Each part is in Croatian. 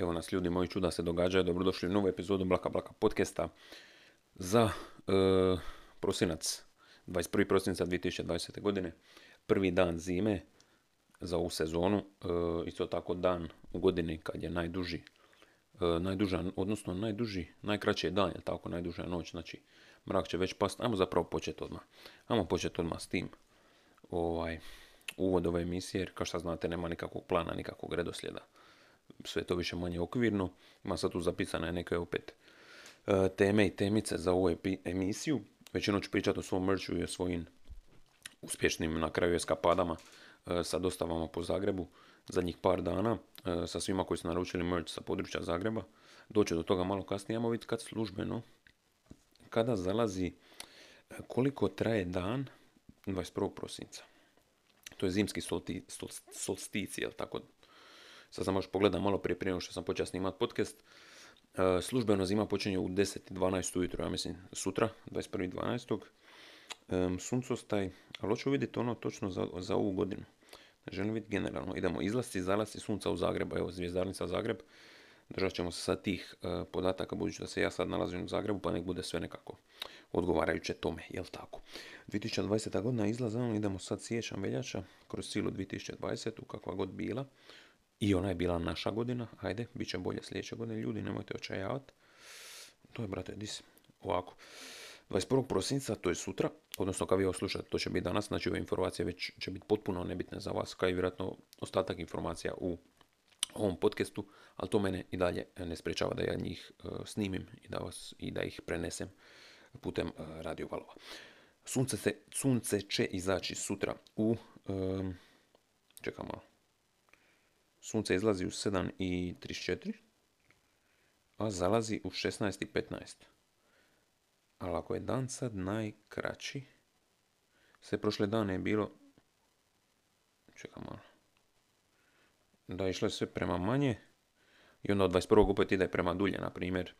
Evo nas ljudi moji čuda se događaju, dobrodošli u novu epizodu Blaka Blaka podcasta za e, prosinac, 21. prosinca 2020. godine, prvi dan zime za ovu sezonu, e, isto tako dan u godini kad je najduži, e, najduža, odnosno najduži, najkraći je dan, je tako, najduža noć, znači mrak će već past, ajmo zapravo početi odmah, ajmo početi odmah s tim, ovaj, uvod ove emisije, jer kao što znate nema nikakvog plana, nikakvog redoslijeda sve to više manje okvirno. Ima sad tu zapisane neke opet e, teme i temice za ovu emisiju. Većinom ću pričati o svom merchu i o svojim uspješnim na kraju eskapadama e, sa dostavama po Zagrebu zadnjih par dana e, sa svima koji su naručili merch sa područja Zagreba. Doće do toga malo kasnije. Ajmo vidjeti kad službeno, kada zalazi, koliko traje dan 21. prosinca. To je zimski solstici, jel tako Sad sam još pogledam malo prije prije što sam počeo snimati podcast. E, službeno zima počinje u 10.12 ujutro, ja mislim sutra, 21.12. E, suncostaj, ali hoću vidjeti ono točno za, za ovu godinu. Želim vidjeti generalno. Idemo izlasci i sunca u Zagrebu. Evo, zvijezdarnica Zagreb. Držat ćemo se sad tih e, podataka, budući da se ja sad nalazim u Zagrebu, pa nek bude sve nekako odgovarajuće tome, jel tako? 2020. godina izlaza, idemo sad siječan veljača, kroz cijelu 2020. kakva god bila. I ona je bila naša godina, ajde, bit će bolje sljedeće godine, ljudi, nemojte očajavati. To je, brate, dis. Ovako. 21. prosinca, to je sutra, odnosno kad vi ovo slušate, to će biti danas, znači ove informacije već će biti potpuno nebitne za vas, kao i vjerojatno ostatak informacija u ovom podcastu, ali to mene i dalje ne sprečava da ja njih uh, snimim i da, vas, i da ih prenesem putem uh, radio valova. Sunce, se, sunce će izaći sutra u... Um, čekam malo. Sunce izlazi u 7.34, a zalazi u 16.15. Ali ako je dan sad najkraći, sve prošle dane je bilo, čekam malo, da je išlo sve prema manje, i onda od 21. opet ide prema dulje, na primjer.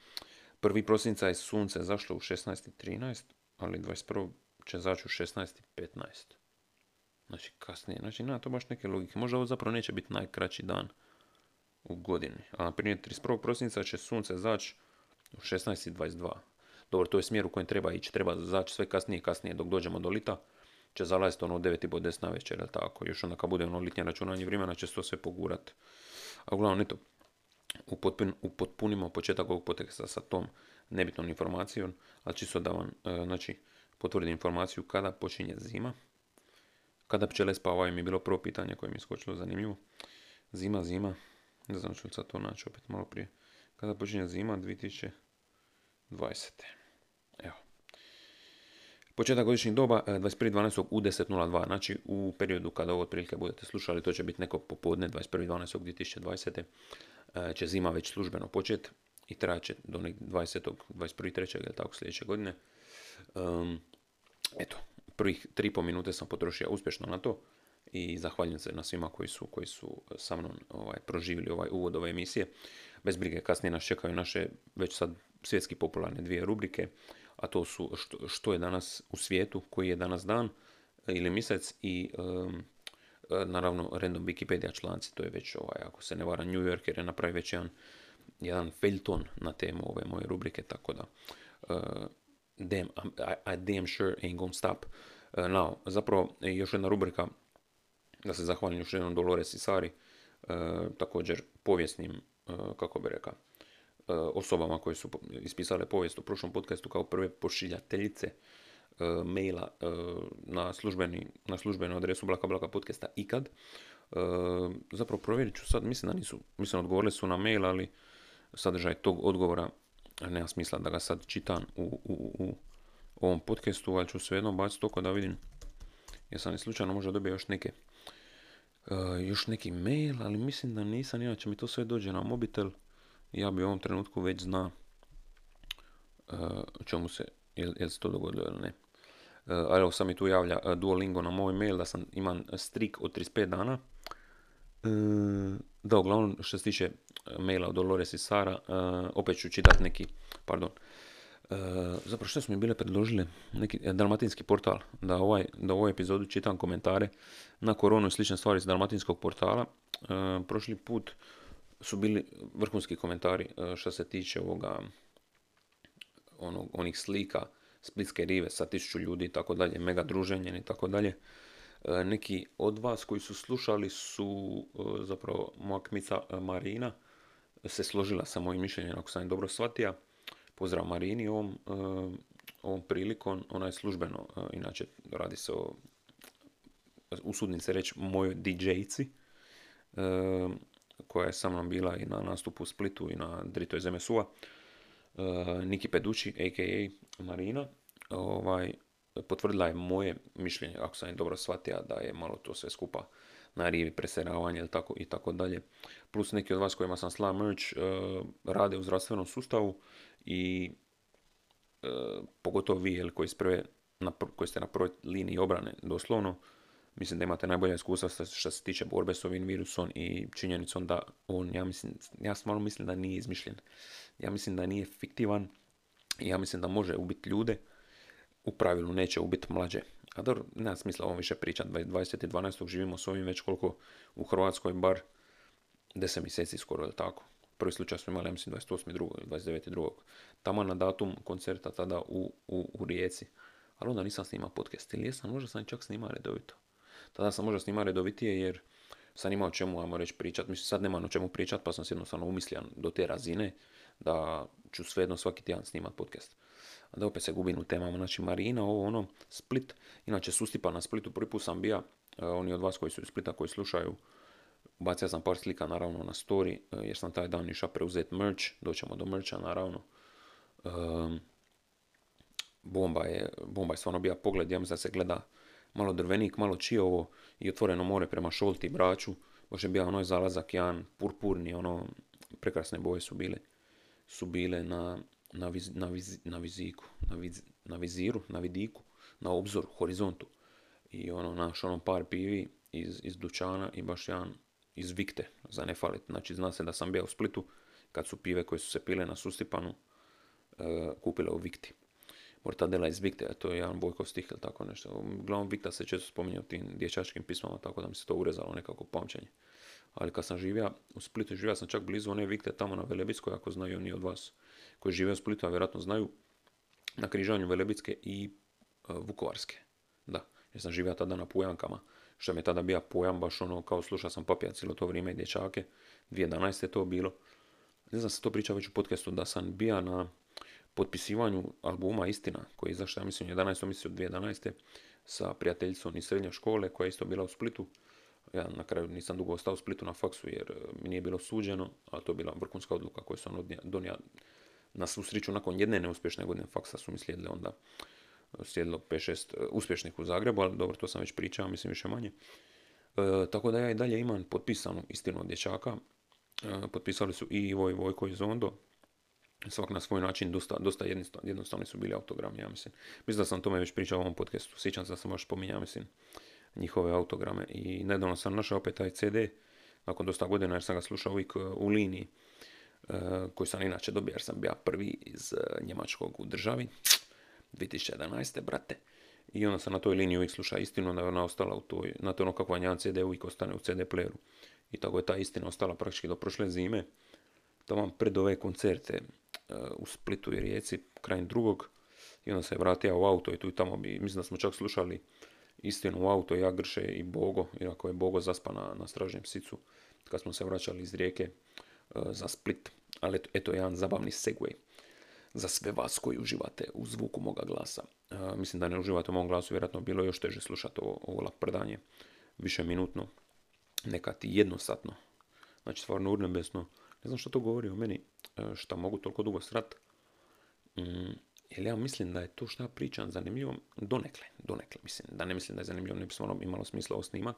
Prvi prosinca je sunce zašlo u 16.13, ali 21. će zaći u 16.15. Znači kasnije, znači nema to baš neke logike. Možda ovo zapravo neće biti najkraći dan u godini. A na primjer 31. prosinca će sunce zaći u 16.22. Dobro, to je smjer u kojem treba ići. Treba zaći sve kasnije i kasnije dok dođemo do lita. Će zalaziti ono 9.30 10 na večer, tako. Još onda kad bude ono litnje računanje vremena će se to sve pogurat. A uglavnom, eto, upotpunimo početak ovog poteksta sa tom nebitnom informacijom, ali čisto da vam, e, znači, potvrdim informaciju kada počinje zima. Kada pčele spavaju mi je bilo prvo pitanje koje mi je skočilo zanimljivo. Zima, zima. Ne znam ću sad to naći opet malo prije. Kada počinje zima 2020. Evo. Početak godišnjeg doba 21.12. E, u 10.02. Znači u periodu kada ovo otprilike budete slušali, to će biti neko popodne 21.12.2020. E, će zima već službeno početi i traće do 20. 21.3. ili tako sljedeće godine. Um, eto, prvih 3,5 minute sam potrošio uspješno na to i zahvaljujem se na svima koji su, koji su sa mnom ovaj, proživili ovaj uvod ove emisije. Bez brige, kasnije nas čekaju naše već sad svjetski popularne dvije rubrike, a to su što, što je danas u svijetu, koji je danas dan ili mjesec i um, naravno random Wikipedia članci, to je već ovaj, ako se ne vara New Yorker je napravi već jedan, jedan felton na temu ove moje rubrike, tako da uh, damn, I, I damn sure ain't gonna stop uh, now. Zapravo, još jedna rubrika, da se zahvalim još jednom Dolores Isari, uh, također povijesnim, uh, kako bi rekao, osobama koje su ispisale povijest u prošlom podcastu kao prve pošiljateljice maila na, službeni, na službenu adresu Blaka Blaka podcasta ikad. Zapravo provjerit ću sad, mislim da nisu, mislim odgovorili su na mail, ali sadržaj tog odgovora nema smisla da ga sad čitam u, u, u ovom podcastu, ali ću svejedno baciti toko da vidim jesam li slučajno možda dobio još neke uh, još neki mail, ali mislim da nisam, inače mi to sve dođe na mobitel ja bi u ovom trenutku već zna uh, čemu se, je, je se to dogodilo ili ne. Uh, evo sam mi tu javlja Duolingo na moj mail da sam imam strik od 35 dana. Da, uglavnom što se tiče maila od Dolores i Sara, uh, opet ću čitati neki, pardon, uh, zapravo što su mi bile predložile, neki e, dalmatinski portal, da, ovaj, da u ovoj epizodu čitam komentare na koronu i slične stvari iz dalmatinskog portala. prošli put su bili vrhunski komentari e, što se tiče ovoga, onog, onih slika Splitske rive sa tisuću ljudi i tako dalje, mega druženje i tako dalje. E, neki od vas koji su slušali su e, zapravo moja kmica Marina se složila sa mojim mišljenjem, ako sam dobro shvatio. Pozdrav Marini ovom, ovom prilikom, ona je službeno, inače radi se o, usudim se reći, mojoj DJ-ci, koja je sa mnom bila i na nastupu u Splitu i na Drito iz MSU-a, Niki Pedući, a.k.a. Marina, ovaj, potvrdila je moje mišljenje, ako sam je dobro shvatio, da je malo to sve skupa na rivi preseravanje tako, i tako dalje. Plus neki od vas kojima sam slao merch rade u zdravstvenom sustavu i pogotovo vi koji, na, koji ste na prvoj liniji obrane doslovno, mislim da imate najbolja iskustva što se tiče borbe s ovim virusom i činjenicom da on, ja mislim, ja stvarno mislim da nije izmišljen. Ja mislim da nije fiktivan ja mislim da može ubiti ljude, u pravilu neće ubiti mlađe. A dobro, nema smisla ovom više pričati, 20.12. živimo s ovim već koliko u Hrvatskoj, bar 10 mjeseci skoro, je tako? Prvi slučaj smo imali, ja mislim, 28.2. ili 29.2. Tamo na datum koncerta tada u, u, u Rijeci. Ali onda nisam snimao podcast. Ili jesam, možda sam čak snimao redovito. Tada sam možda snimao redovitije jer sam imao o čemu, ajmo reći, pričat. Mislim, sad nema o čemu pričat, pa sam se jednostavno umislio do te razine da ću svejedno svaki tjedan snimat podcast. Da opet se gubim u temama. Znači, Marina, ovo ono, Split. Inače, sustipa na Splitu. Prvi put sam bija, e, oni od vas koji su iz Splita, koji slušaju, bacio sam par slika naravno na story, e, jer sam taj dan išao preuzeti merch, doćemo do mercha naravno. bomba je, bomba je stvarno bija pogled, ja mislim da se gleda malo drvenik, malo čijovo i otvoreno more prema Šolti i Braću. Baš je bio onoj zalazak, jedan purpurni, ono, prekrasne boje su bile, su bile na, na, viz, na, na viziku, na, na viziru, na vidiku, na obzoru, horizontu. I ono, naš ono par pivi iz, iz dućana i baš jedan iz Vikte, za ne falit. Znači, zna se da sam bio u Splitu, kad su pive koje su se pile na Sustipanu, uh, kupile u Vikti. Mortadela iz Vikta, to je jedan Bojkov stih ili tako nešto. Uglavnom Vikta se često spominje u tim dječačkim pismama, tako da mi se to urezalo nekako pamćenje. Ali kad sam živio u Splitu, živio sam čak blizu one Vikte tamo na Velebitskoj, ako znaju oni od vas koji žive u Splitu, a vjerojatno znaju, na križanju Velebitske i e, Vukovarske. Da, jer sam živio tada na Pujankama, što mi je tada bio pojam, baš ono, kao slušao sam papija cijelo to vrijeme i dječake, 2011. je to bilo. Ne znam se to priča već u podcastu, da sam bio na potpisivanju albuma Istina, koji je izašao, ja mislim, 11. mjesecu 2011. sa prijateljicom iz srednje škole, koja je isto bila u Splitu. Ja na kraju nisam dugo ostao u Splitu na faksu jer e, mi nije bilo suđeno, ali to je bila vrhunska odluka koju sam donio na susreću nakon jedne neuspješne godine faksa su mi slijedile onda e, slijedilo 5-6 e, uspješnih u Zagrebu, ali dobro, to sam već pričao, mislim više manje. tako da ja i dalje imam potpisanu istinu od dječaka. potpisali su i Ivo i Vojko iz Ondo, svak na svoj način, dosta, dosta jednostavni su bili autogrami, ja mislim. Mislim da sam tome već pričao u ovom podcastu, sjećam se da sam baš spominjao, mislim, njihove autograme. I nedavno sam našao opet taj CD, nakon dosta godina jer sam ga slušao uvijek uh, u liniji, uh, koji sam inače dobio jer sam bio prvi iz uh, Njemačkog u državi, 2011. brate. I onda sam na toj liniji uvijek slušao istinu, onda je ona ostala u toj, na to ono kako jedan CD uvijek ostane u CD playeru. I tako je ta istina ostala praktički do prošle zime. vam pred ove koncerte u Splitu i Rijeci krajem drugog i onda se je vratio u auto i tu i tamo bi, mislim da smo čak slušali istinu u auto, ja Grše i Bogo, iako je Bogo zaspa na, na stražnjem sicu kad smo se vraćali iz Rijeke za Split. Ali eto, eto jedan zabavni segway za sve vas koji uživate u zvuku moga glasa. Uh, mislim da ne uživate u mom glasu, vjerojatno bilo još teže slušati ovo, ovo laprdanje više minutno, nekad jednosatno. Znači stvarno urnebesno. Ne znam što to govori o meni, e, što mogu toliko dugo srat. Mm, jer ja mislim da je to što ja pričam zanimljivo, donekle, donekle mislim. Da ne mislim da je zanimljivo, ne bi stvarno imalo smisla ovo snimat.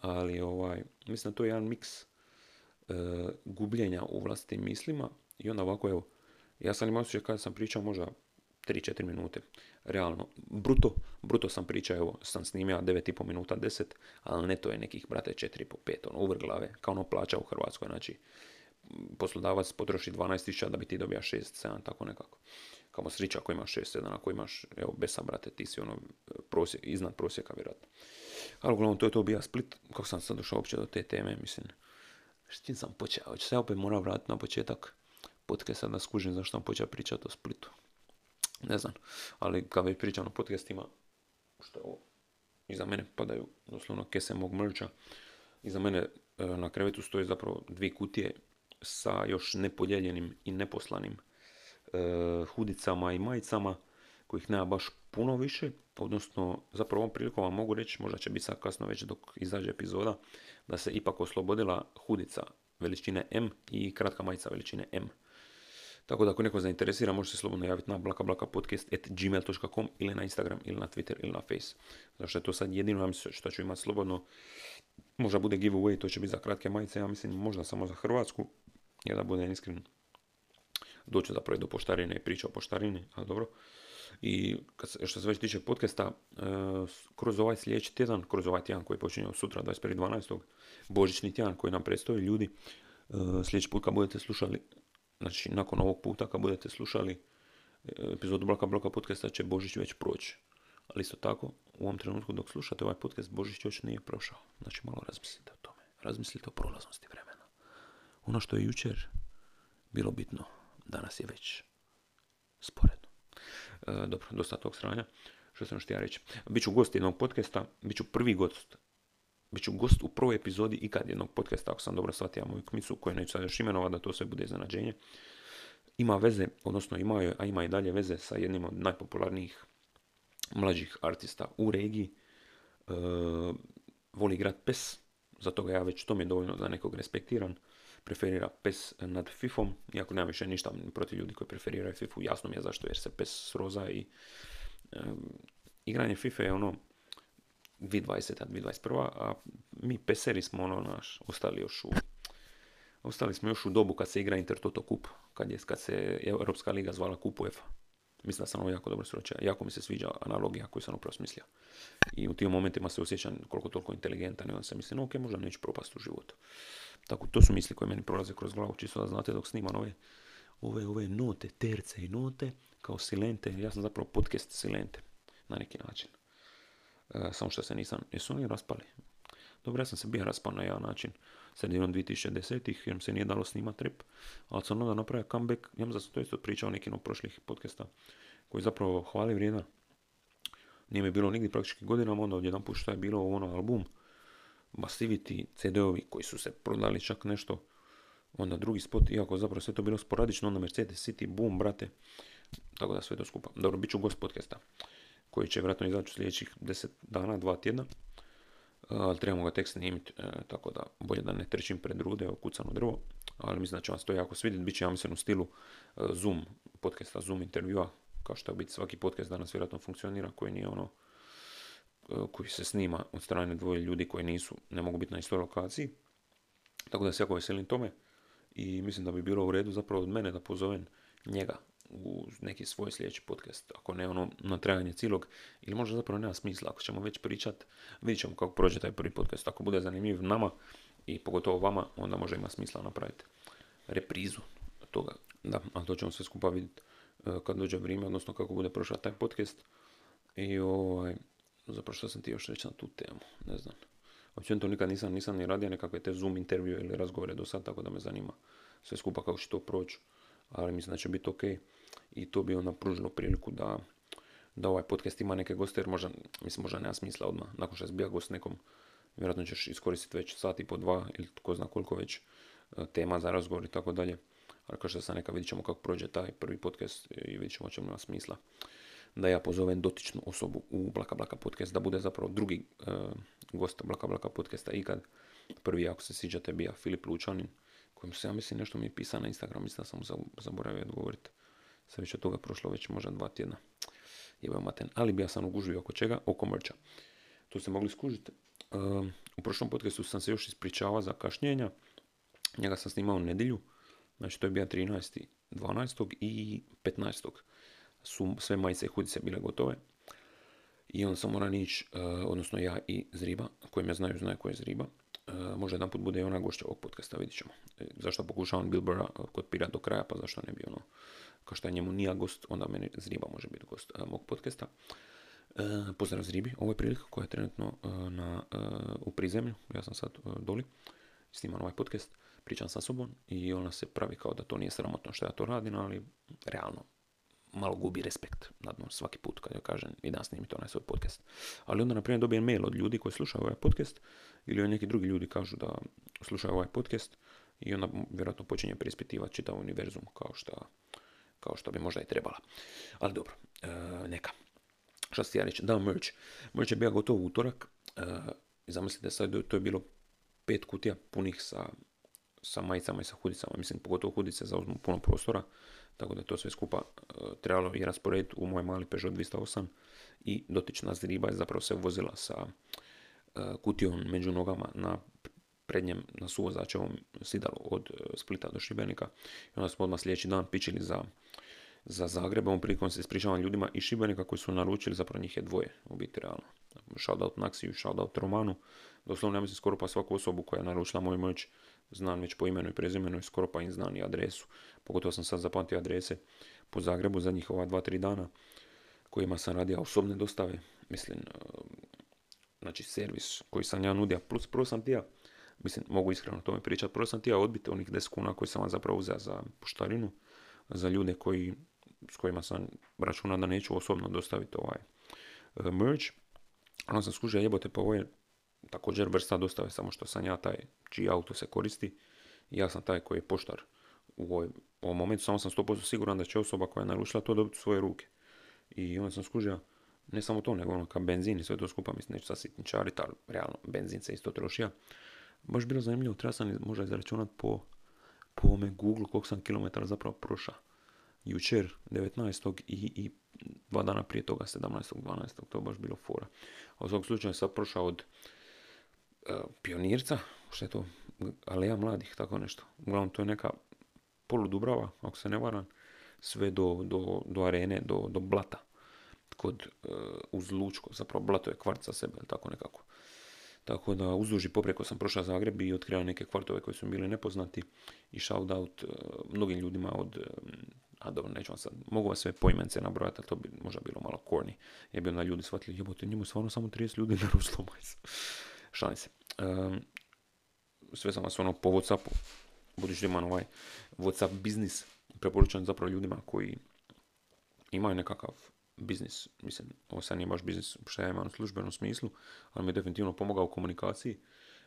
Ali ovaj, mislim da to je jedan miks e, gubljenja u vlastitim mislima. I onda ovako, evo, ja sam imao osjećaj kada sam pričao možda 3-4 minute. Realno, bruto, bruto sam pričao, evo, sam snimio 9,5 minuta, 10, ali neto je nekih, brate, 4,5, 5, ono, uvr glave, kao ono plaća u Hrvatskoj, znači, poslodavac potroši 12.000 da bi ti dobija 6, 7, tako nekako. Kamo srića ako imaš 6, 7, ako imaš, evo, besa, brate, ti si ono, prosjek, iznad prosjeka, vjerojatno. Ali uglavnom, to je to bija Split, kako sam sad došao uopće do te teme, mislim, s čim sam počeo? Hoće se opet mora vratiti na početak podcasta da skužim zašto sam počeo pričati o Splitu. Ne znam, ali kad već pričam o podcastima, što je ovo, iza mene padaju doslovno kese mog mrča. Iza mene e, na krevetu stoje zapravo dvije kutije sa još nepodijeljenim i neposlanim e, hudicama i majicama kojih nema baš puno više, odnosno zapravo ovom prilikom vam mogu reći, možda će biti sad kasno već dok izađe epizoda, da se ipak oslobodila hudica veličine M i kratka majica veličine M. Tako da ako neko zainteresira, može se slobodno javiti na blakablakapodcast.gmail.com ili na Instagram, ili na Twitter, ili na Face. Zašto je to sad jedino, ja mislim što ću imati slobodno. Možda bude giveaway, to će biti za kratke majice, ja mislim možda samo za Hrvatsku. Ja da budem iskren, doću zapravo do poštarine i priča o poštarini, ali dobro. I što se već tiče podcasta, e, kroz ovaj sljedeći tjedan, kroz ovaj tjedan koji počinje sutra 21.12. Božićni tjedan koji nam predstoji ljudi, e, sljedeći put kad budete slušali, znači nakon ovog puta kad budete slušali e, epizodu Bloka Bloka podcasta će Božić već proći. Ali isto tako, u ovom trenutku dok slušate ovaj podcast, Božić još nije prošao. Znači malo razmislite o tome. Razmislite o prolaznosti vremena. Ono što je jučer bilo bitno, danas je već sporedno. E, dobro, dosta tog sranja. Što sam htio reći? Biću gost jednog podcasta, bit ću prvi gost Biću gost u prvoj epizodi ikad jednog podcasta, ako sam dobro shvatio moju kmicu, koju neću sad još imenovat, da to sve bude iznenađenje. Ima veze, odnosno imao je, a ima i dalje veze sa jednim od najpopularnijih mlađih artista u regiji. E, voli igrat PES, zato ga ja već to mi je dovoljno da nekog respektiram. Preferira PES nad FIFom, iako nema više ništa protiv ljudi koji preferiraju FIFU, jasno mi je zašto, jer se PES sroza i igranje FIFA je ono 2020. 2021. a mi peseri smo ono naš, ostali još u Ostali smo još u dobu kad se igra Intertoto kup, kad, je, kad se Europska liga zvala kup UEFA. Mislim da sam ovo jako dobro sročio. Jako mi se sviđa analogija koju sam upravo smislio. I u tim momentima se osjećam koliko toliko inteligentan i onda se mislim, ok, možda neću propast u životu. Tako, to su misli koje meni prolaze kroz glavu, čisto da znate dok snimam ove, ove, ove note, terce i note, kao silente. Ja sam zapravo podcast silente, na neki način. E, samo što se nisam, jesu oni raspali? Dobro, ja sam se bio raspao na jedan način sredinom 2010-ih jer se nije dalo snimat rep, ali sam onda napravio comeback, ja sam to isto pričao nekim od prošlih podcasta, koji zapravo hvali vrijedan. Nije mi bilo nigdje praktički godinama, onda odjedan put što je bilo ono album, Massivity, CD-ovi koji su se prodali čak nešto, onda drugi spot, iako zapravo sve to bilo sporadično, onda Mercedes City, boom, brate, tako da sve to skupa. Dobro, bit ću gost podcasta koji će vjerojatno izaći u sljedećih 10 dana, dva tjedna. Ali trebamo ga tek snimiti, e, tako da bolje da ne trčim pred rude kucano drvo. Ali mislim da će vam to jako svidjeti. Biće ja mislim u stilu e, Zoom podcasta, Zoom intervjua, kao što biti svaki podcast danas vjerojatno funkcionira, koji nije ono e, koji se snima od strane dvoje ljudi koji nisu, ne mogu biti na istoj lokaciji. Tako da se jako veselim tome i mislim da bi bilo u redu zapravo od mene da pozovem njega u neki svoj sljedeći podcast, ako ne ono na trajanje cijelog, ili možda zapravo nema smisla, ako ćemo već pričat, vidjet ćemo kako prođe taj prvi podcast, ako bude zanimljiv nama i pogotovo vama, onda može ima smisla napraviti reprizu toga, da, ali to ćemo sve skupa vidjeti e, kad dođe vrijeme, odnosno kako bude prošao taj podcast. I ovaj, zapravo što sam ti još reći na tu temu, ne znam. to nikad nisam, nisam ni radio nekakve te Zoom intervjue ili razgovore do sad, tako da me zanima sve skupa kako će to proći, ali mislim da će biti ok i to bi onda pružilo priliku da, da ovaj podcast ima neke goste, jer možda, mislim, možda nema smisla odmah, nakon što bio gost nekom, vjerojatno ćeš iskoristiti već sat i po dva ili tko zna koliko već e, tema za razgovor i tako dalje. Ali kao što sam neka vidit ćemo kako prođe taj prvi podcast i vidit ćemo će ima smisla da ja pozovem dotičnu osobu u Blaka Blaka podcast, da bude zapravo drugi uh, gost Blaka Blaka podcasta ikad. Prvi, ako se sviđate, bija Filip Lučanin, kojem se ja mislim nešto mi je pisao na Instagram, mislim da sam zaboravio odgovoriti. Sad već od toga prošlo već možda dva tjedna. Jebao maten. Ali bi ja sam ugužio oko čega? Oko mrča. Tu ste mogli skužiti. Ehm, u prošlom podcastu sam se još ispričavao za kašnjenja. Njega sam snimao u nedjelju. Znači to je bio 13. 12. i 15. Su sve majice i hudice bile gotove. I on sam moram ići, eh, odnosno ja i Zriba, koji me znaju, znaju ko je Zriba. Eh, možda jedan put bude i ona gošća ovog podcasta, vidit ćemo. E, zašto pokušavam Bilbora kod Pira do kraja, pa zašto ne bi ono kao što je njemu nije gost, onda meni Zriba može biti gost mog podcasta. Pozdrav Zribi, ovo je prilika koja je trenutno na, u prizemlju, ja sam sad doli, snimam ovaj podcast. pričam sa sobom i ona se pravi kao da to nije sramotno što ja to radim, ali realno malo gubi respekt nadno svaki put kad ja kažem i da snimite onaj svoj podcast. Ali onda, na primjer, dobijem mail od ljudi koji slušaju ovaj podcast ili od neki drugi ljudi kažu da slušaju ovaj podcast i onda vjerojatno počinje preispitivati čitav univerzum kao što, kao što bi možda i trebala. Ali dobro, e, neka. Šta ti ja reći? Da, merch. Merch je bio gotov utorak. E, zamislite sad, to je bilo pet kutija punih sa, sa majicama i sa hudicama. Mislim, pogotovo hudice zauzmu puno prostora. Tako da to sve skupa e, trebalo i rasporediti u moj mali Peugeot 208 i dotična zriba je zapravo se vozila sa e, kutijom među nogama na prednjem na suvozačevom sidalu od e, Splita do Šibenika. I onda smo odmah sljedeći dan pičili za, za Zagreb. Ovom prilikom se ispričavam ljudima iz Šibenika koji su naručili, zapravo njih je dvoje u biti realno. Shoutout Naksiju, shoutout Romanu. Doslovno ja mislim skoro pa svaku osobu koja je naručila moj moć znam već po imenu i prezimenu i skoro pa im znam i adresu. Pogotovo sam sad zapamtio adrese po Zagrebu zadnjih ova dva, tri dana kojima sam radio osobne dostave. Mislim, e, znači servis koji sam ja nudio. Plus prvo sam tija, mislim, mogu iskreno o tome pričati, prvo sam tija odbiti onih 10 kuna koji sam vam zapravo uzeo za poštarinu, za ljude koji, s kojima sam računao da neću osobno dostaviti ovaj uh, merch. Onda sam skužio jebote pa ovo je također vrsta dostave, samo što sam ja taj čiji auto se koristi. Ja sam taj koji je poštar u ovom momentu, samo sam 100% siguran da će osoba koja je naručila to dobiti u svoje ruke. I onda sam skužio, ne samo to, nego ono kao benzin i sve to skupa, mislim, neću sad sitničariti, ali realno, benzin se isto trošija. Baš bilo zanimljivo, treba sam možda izračunati po, po ome Google koliko sam kilometara zapravo prošao. Jučer, 19. i, i dva dana prije toga, 17. 12. to je baš bilo fora. A u svakom slučaju sam prošao od pionirca, što je to, aleja mladih, tako nešto. Uglavnom, to je neka polu Dubrava, ako se ne varam, sve do, do, do arene, do, do blata. Kod, uh, uz Lučko, zapravo blato je kvart za sebe, tako nekako. Tako da uzduži popreko sam prošao Zagreb i otkrio neke kvartove koji su bili nepoznati i shout out uh, mnogim ljudima od, um, a dobro, neću vam sad, mogu vas sve poimence nabrojati, ali to bi možda bilo malo corny. Je bi onda ljudi shvatili, jebote, njemu stvarno samo 30 ljudi na Ruslo Šalim se. Sve sam vas ono po Whatsappu, budući da imam ovaj Whatsapp biznis, preporučujem zapravo ljudima koji imaju nekakav biznis, mislim, ovo sad nije baš biznis što ja imam u službenom smislu, ali mi je definitivno pomogao u komunikaciji.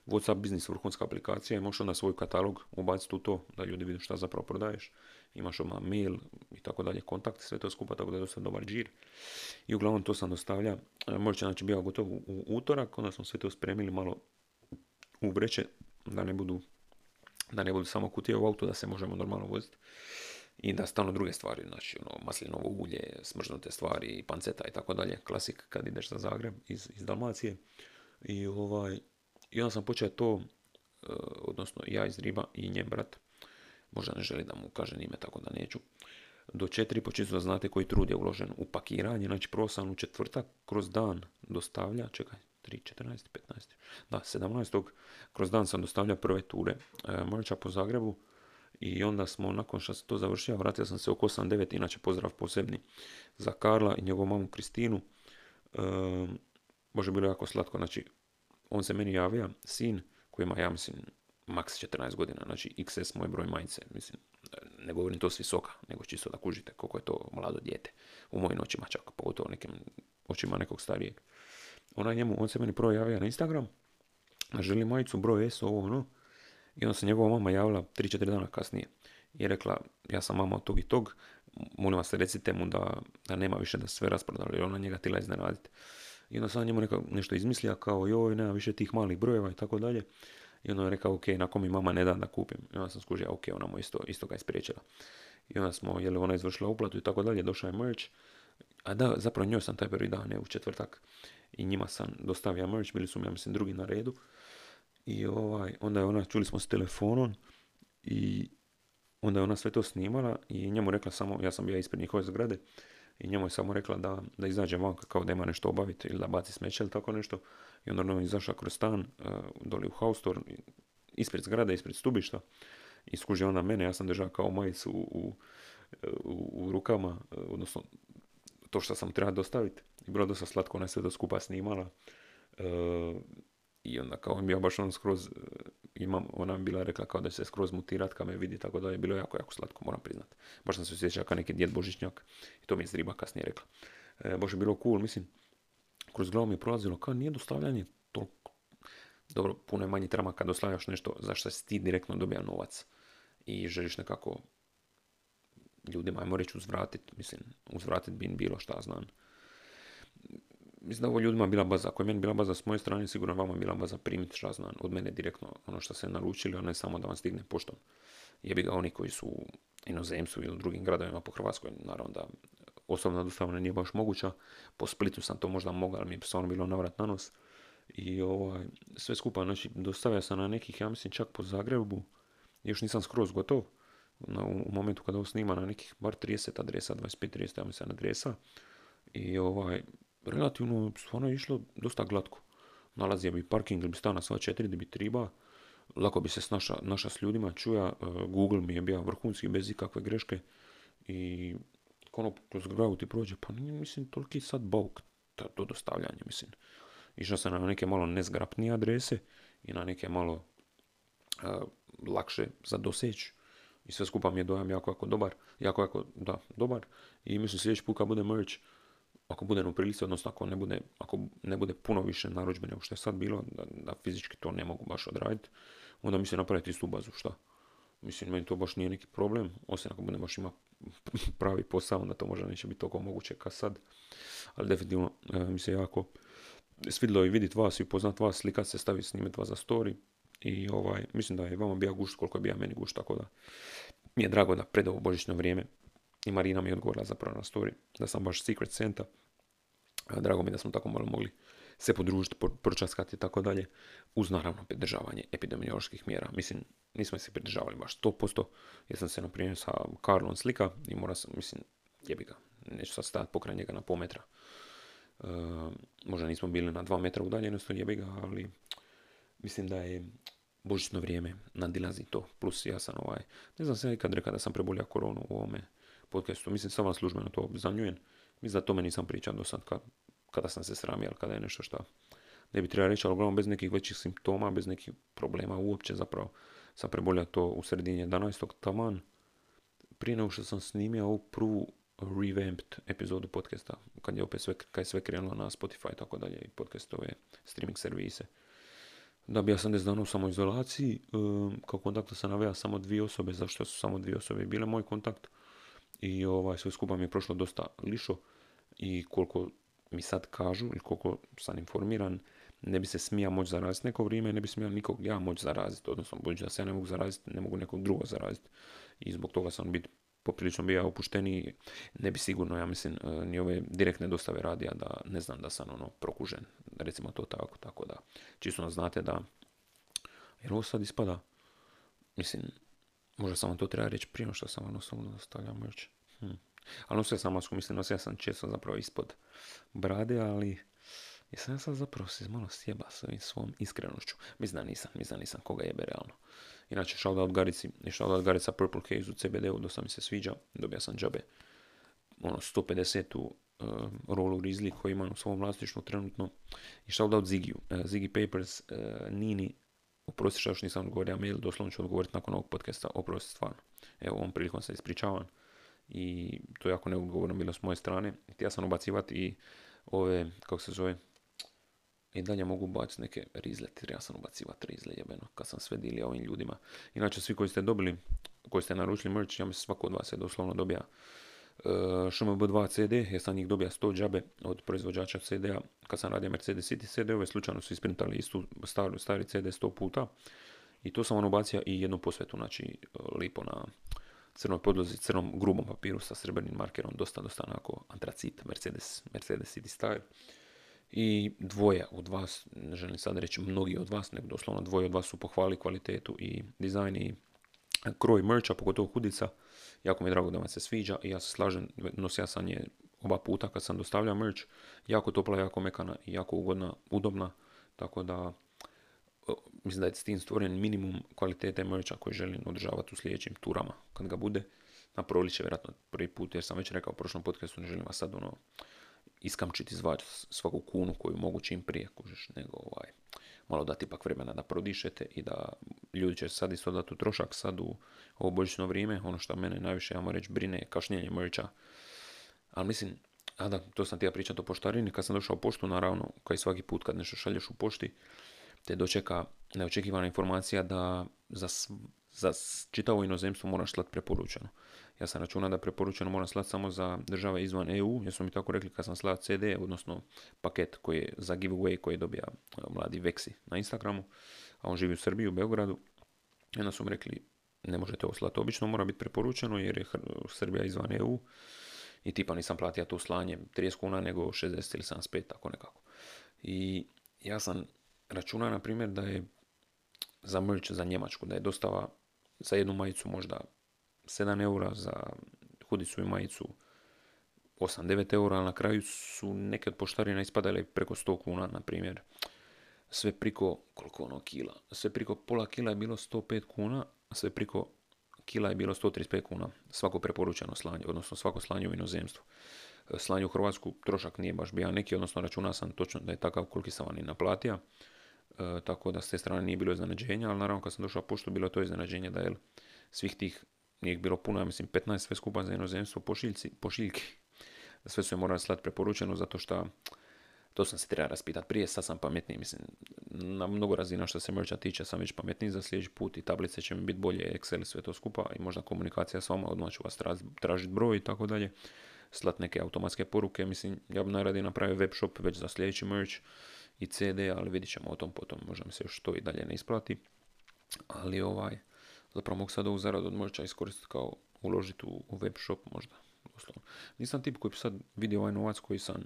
Whatsapp biznis vrhunska aplikacija i možeš onda svoj katalog ubaciti u to da ljudi vide šta zapravo prodaješ. Imaš onda mail i tako dalje, kontakt, sve to skupa, tako da je dosta dobar džir. I uglavnom to sam dostavlja. E, možda znači bio gotovo u utorak, onda smo sve to spremili malo u vreće da ne budu da ne budu samo kutije u auto, da se možemo normalno voziti i da stalno druge stvari, znači ono, maslinovo ulje, smrznute stvari, panceta i tako dalje, klasik kad ideš za Zagreb iz, iz Dalmacije. I ovaj, i onda sam počeo to, e, odnosno ja iz Riba i njen brat, možda ne želi da mu kaže ime, tako da neću, do četiri, počisto da znate koji trud je uložen u pakiranje, znači prvo sam u četvrtak kroz dan dostavlja, čekaj, 3, 14, 15, da, 17. kroz dan sam dostavlja prve ture e, po Zagrebu i onda smo, nakon što se to završio, vratio sam se oko 8-9, inače pozdrav posebni za Karla i njegovu mamu Kristinu. E, može bilo jako slatko, znači on se meni javija, sin koji ima, ja mislim, maks 14 godina, znači XS moj broj majice, mislim, ne govorim to s visoka, nego čisto da kužite koliko je to mlado dijete, u mojim očima čak, pogotovo nekim očima nekog starijeg. Ona njemu, on se meni prvo javio na Instagram, a želi majicu, broj S, ovo ono, i onda se njegova mama javila 3-4 dana kasnije i rekla, ja sam mama od tog i tog, molim vas recite mu da, da nema više da sve rasprodali, jer ona njega tila iznenaditi. I onda sam njemu neka, nešto izmislija kao joj, nema više tih malih brojeva i tako dalje. I onda je rekao, ok, nakon mi mama ne da da kupim. I onda sam skužio, ok, ona mu isto, isto ga ispriječila. I onda smo, je ona izvršila uplatu i tako dalje, došao je merch. A da, zapravo njoj sam taj prvi dan, u četvrtak. I njima sam dostavio merch, bili su mi, ja mislim, drugi na redu. I ovaj, onda je ona, čuli smo s telefonom i onda je ona sve to snimala i njemu rekla samo, ja sam bio ispred njihove zgrade, i njemu je samo rekla da, da izađe vanka kao da ima nešto obaviti ili da baci smeće ili tako nešto. I onda on izašao kroz stan, uh, doli u haustor, ispred zgrade, ispred stubišta i skuži onda mene, ja sam držao kao majicu u, u, u rukama, uh, odnosno to što sam trebao dostaviti. I bilo dosta slatko, ona je sve do skupa snimala. Uh, I onda kao bio baš on skroz imam, ona mi bila rekla kao da se skroz mutirat kad me vidi, tako da je bilo jako, jako slatko, moram priznat. Baš sam se osjećao kao neki djed Božićnjak i to mi je Zriba kasnije rekla. E, baš je bilo cool, mislim, kroz glavu mi je prolazilo kao nije dostavljanje toliko, dobro, puno je manji trama kad dostavljaš nešto za što si ti direktno dobija novac i želiš nekako ljudima, ajmo reći, uzvratiti, mislim, uzvratiti bi bilo šta znam. Mislim da ovo ljudima bila baza, ako je meni bila baza s moje strane, sigurno vama bila baza primiti šta znam od mene direktno ono što se naručili, a ne samo da vam stigne poštom. Jebi ga oni koji su u inozemstvu ili u drugim gradovima po Hrvatskoj, naravno da osobna dostava nije baš moguća. Po Splitu sam to možda mogao, ali mi je stvarno bilo navrat na nos. I ovaj, sve skupa, znači, dostavio sam na nekih, ja mislim, čak po Zagrebu, još nisam skroz gotov, na, u momentu kada ovo snima na nekih bar 30 adresa, 25-30 ja mislim adresa. I ovaj, relativno stvarno je išlo dosta glatko. Nalazio bi parking ili bi stao na sva četiri gdje bi triba. Lako bi se snaša, naša s ljudima čuja. E, Google mi je bio vrhunski bez ikakve greške. I ono kroz glavu ti prođe, pa nije, mislim, toliki sad bauk to dostavljanje, mislim. Išao sam na neke malo nezgrapnije adrese i na neke malo lakše za doseć. I sve skupa mi je dojam jako, jako dobar. Jako, jako, da, dobar. I mislim sljedeći put kad bude merch, ako bude u prilici, odnosno ako ne bude, ako ne bude puno više narudžbe nego što je sad bilo, da, da fizički to ne mogu baš odraditi, onda mi se napraviti istu bazu, šta? Mislim, meni to baš nije neki problem, osim ako bude baš ima pravi posao, onda to možda neće biti toliko moguće kao sad. Ali definitivno e, mi se jako svidilo i vidjeti vas i upoznat vas, slikat se, staviti snimati vas za story. I ovaj, mislim da je vama bija gušt koliko je bija meni gušt, tako da mi je drago da pred ovo božićno vrijeme i Marina mi je odgovorila zapravo na story da sam baš Secret Santa. Drago mi da smo tako malo mogli se podružiti, pročaskati i tako dalje, uz naravno pridržavanje epidemioloških mjera. Mislim, nismo se pridržavali baš 100%, jer sam se na primjer sa Karlom slika i mora sam, mislim, jebi ga, neću sad stati pokraj njega na pol metra. E, možda nismo bili na dva metra udaljenosti, jebi ga, ali mislim da je božićno vrijeme nadilazi to. Plus ja sam ovaj, ne znam se ikad rekao da sam prebolio koronu u ovome podcastu. Mislim, sam vam službeno to obzanjujem. Mislim da tome nisam pričao do sad kad, kada sam se sramio, kada je nešto što ne bi trebalo reći, ali uglavnom bez nekih većih simptoma, bez nekih problema uopće zapravo sam prebolio to u sredini 11. taman. Prije nego što sam snimio ovu prvu revamped epizodu podcasta, kad je opet sve, kad je sve krenulo na Spotify tako dalje i podcastove, streaming servise. Da bi ja sam dana u samoizolaciji, um, kao kontakta sam naveo samo dvije osobe, zašto su samo dvije osobe bile moj kontakt. I ovaj, sve skupa mi je prošlo dosta lišo. I koliko mi sad kažu ili koliko sam informiran, ne bi se smija moći zaraziti neko vrijeme, ne bi smio nikog ja moći zaraziti, odnosno budući da se ja ne mogu zaraziti, ne mogu nekog drugog zaraziti. I zbog toga sam biti poprilično bio opušteniji, ne bi sigurno, ja mislim, e, ni ove direktne dostave radija da ne znam da sam ono prokužen, recimo to tako, tako da. Čisto znate da, jer ovo sad ispada, mislim, možda sam vam to treba reći prije što sam vam osobno dostavljam još. Hm. Ali nosio sam masku, mislim, nosio sam često zapravo ispod brade, ali jesam ja sad zapravo se malo sjeba s ovim svom iskrenošću. Mislim da nisam, mislim da nisam koga jebe realno. Inače, shoutout Garici shoutout Garica Purple Haze u CBD-u, dosta mi se sviđa. Dobio sam džabe ono 150 uh, rolu Grizzly koji imam u svom vlasništvu trenutno. I shoutout Zigiju. Uh, Ziggy Papers, uh, Nini, oprosti što još nisam odgovorio mail, doslovno ću odgovoriti nakon ovog podcasta, oprosti stvarno. Evo, ovom prilikom se ispričavam i to je jako neodgovorno bilo s moje strane. Htio sam ubacivati i ove, kako se zove, i dalje mogu baciti neke rizle, jer ja sam ubacivati rizle jebeno, kad sam sve dilio ovim ljudima. Inače, svi koji ste dobili, koji ste naručili merch, ja mislim svako od vas je doslovno dobija uh, šmb2 CD, ja sam njih dobija 100 džabe od proizvođača CD-a, kad sam radio Mercedes City CD-ove, slučajno su isprintali istu stari, stari CD 100 puta. I to sam on ubacio i jednu posvetu, znači lipo na crnoj podlozi, crnom grubom papiru sa srebrnim markerom, dosta, dosta onako antracit, Mercedes, Mercedes City Style. I dvoje od vas, ne želim sad reći mnogi od vas, nego doslovno dvoje od vas su pohvali kvalitetu i dizajn i kroj mercha, pogotovo hudica. Jako mi je drago da vam se sviđa i ja se slažem, nosio sam je oba puta kad sam dostavljao merch. Jako topla, jako mekana i jako ugodna, udobna. Tako da mislim da je s tim stvoren minimum kvalitete mercha koji želim održavati u sljedećim turama kad ga bude. Na proliče, vjerojatno prvi put, jer sam već rekao u prošlom podcastu, ne želim vas sad ono iskamčiti izvaći svaku kunu koju mogu čim prije kužiš, nego ovaj, malo dati ipak vremena da prodišete i da ljudi će sad isto dati trošak sad u ovo božićno vrijeme. Ono što mene najviše, ja reći, brine kašnjenje mrča. Ali mislim, a da, to sam ti ja pričati o poštarini. Kad sam došao u poštu, naravno, kao i svaki put kad nešto šalješ u pošti, te dočeka neočekivana informacija da za, za čitavo inozemstvo moraš slati preporučeno. Ja sam računao da preporučeno moram slati samo za države izvan EU, jer su mi tako rekli kad sam slao CD, odnosno paket koji je za giveaway koji dobija e, mladi Veksi na Instagramu, a on živi u Srbiji, u Beogradu. I onda su mi rekli, ne možete ovo slati obično, mora biti preporučeno jer je Srbija izvan EU. I tipa nisam platio tu slanje 30 kuna, nego 60 ili 75, tako nekako. I ja sam računao, na primjer, da je za merch za Njemačku, da je dostava za jednu majicu možda 7 eura, za hudicu i majicu 8-9 eura, na kraju su neke od poštarina ispadale preko 100 kuna, na primjer. Sve priko, koliko ono kila, sve priko pola kila je bilo 105 kuna, a sve priko kila je bilo 135 kuna. Svako preporučeno slanje, odnosno svako slanje u inozemstvu. Slanje u Hrvatsku trošak nije baš bio neki, odnosno računa sam točno da je takav koliki sam vam i naplatio. E, tako da s te strane nije bilo iznenađenja, ali naravno kad sam došao poštu bilo to iznenađenje da je svih tih, nije bilo puno, ja mislim 15 sve skupa za inozemstvo pošiljci, pošiljki. Sve su je morali slati preporučeno zato što to sam se treba raspitati prije, sad sam pametniji, mislim, na mnogo razina što se mercha tiče sam već pametniji za sljedeći put i tablice će mi biti bolje, Excel sve to skupa i možda komunikacija s vama, odmah ću vas tražiti broj i tako dalje, slat neke automatske poruke, mislim, ja bi najradije napravio web shop već za sljedeći merch, i CD, ali vidit ćemo o tom potom, možda mi se još to i dalje ne isplati. Ali ovaj, zapravo mogu sad ovu zaradu od moća iskoristiti kao uložiti u, web shop možda. Doslovno. Nisam tip koji bi sad vidio ovaj novac koji sam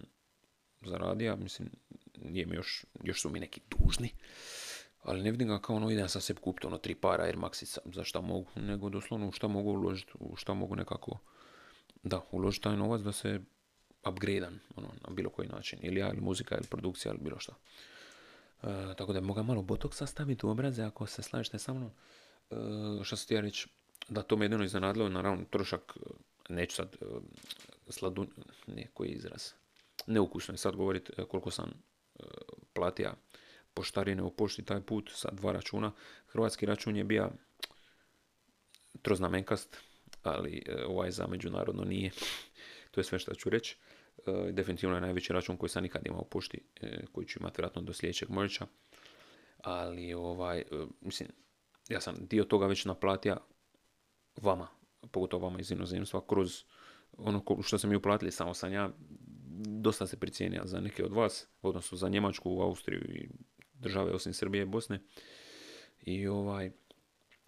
zaradio, mislim, nije mi još, još su mi neki dužni, ali ne vidim ga kao ono idem sam sebi kupiti ono tri para Air Maxica, za šta mogu, nego doslovno u šta mogu uložiti, u šta mogu nekako, da, uložiti taj novac da se upgradean ono, na bilo koji način. Ili ja, ili muzika, ili produkcija, ili bilo što. E, tako da mogu malo botoksa staviti u obraze ako se slažete sa mnom. E, što se ti ja reći, da to me jedino iznenadilo, naravno trošak, e, neću sad e, sladu, ne, koji izraz, neukusno je sad govoriti e, koliko sam platio poštarine u pošti taj put sa dva računa. Hrvatski račun je bio troznamenkast, ali ovaj za međunarodno nije. to je sve što ću reći. E, definitivno je najveći račun koji sam nikad imao u pošti, e, koji ću imati vjerojatno do sljedećeg merča. Ali, ovaj, e, mislim, ja sam dio toga već naplatio vama, pogotovo vama iz inozemstva, kroz ono što sam mi uplatili, samo sam ja dosta se pricijenio za neke od vas, odnosno za Njemačku, Austriju i države osim Srbije i Bosne. I ovaj,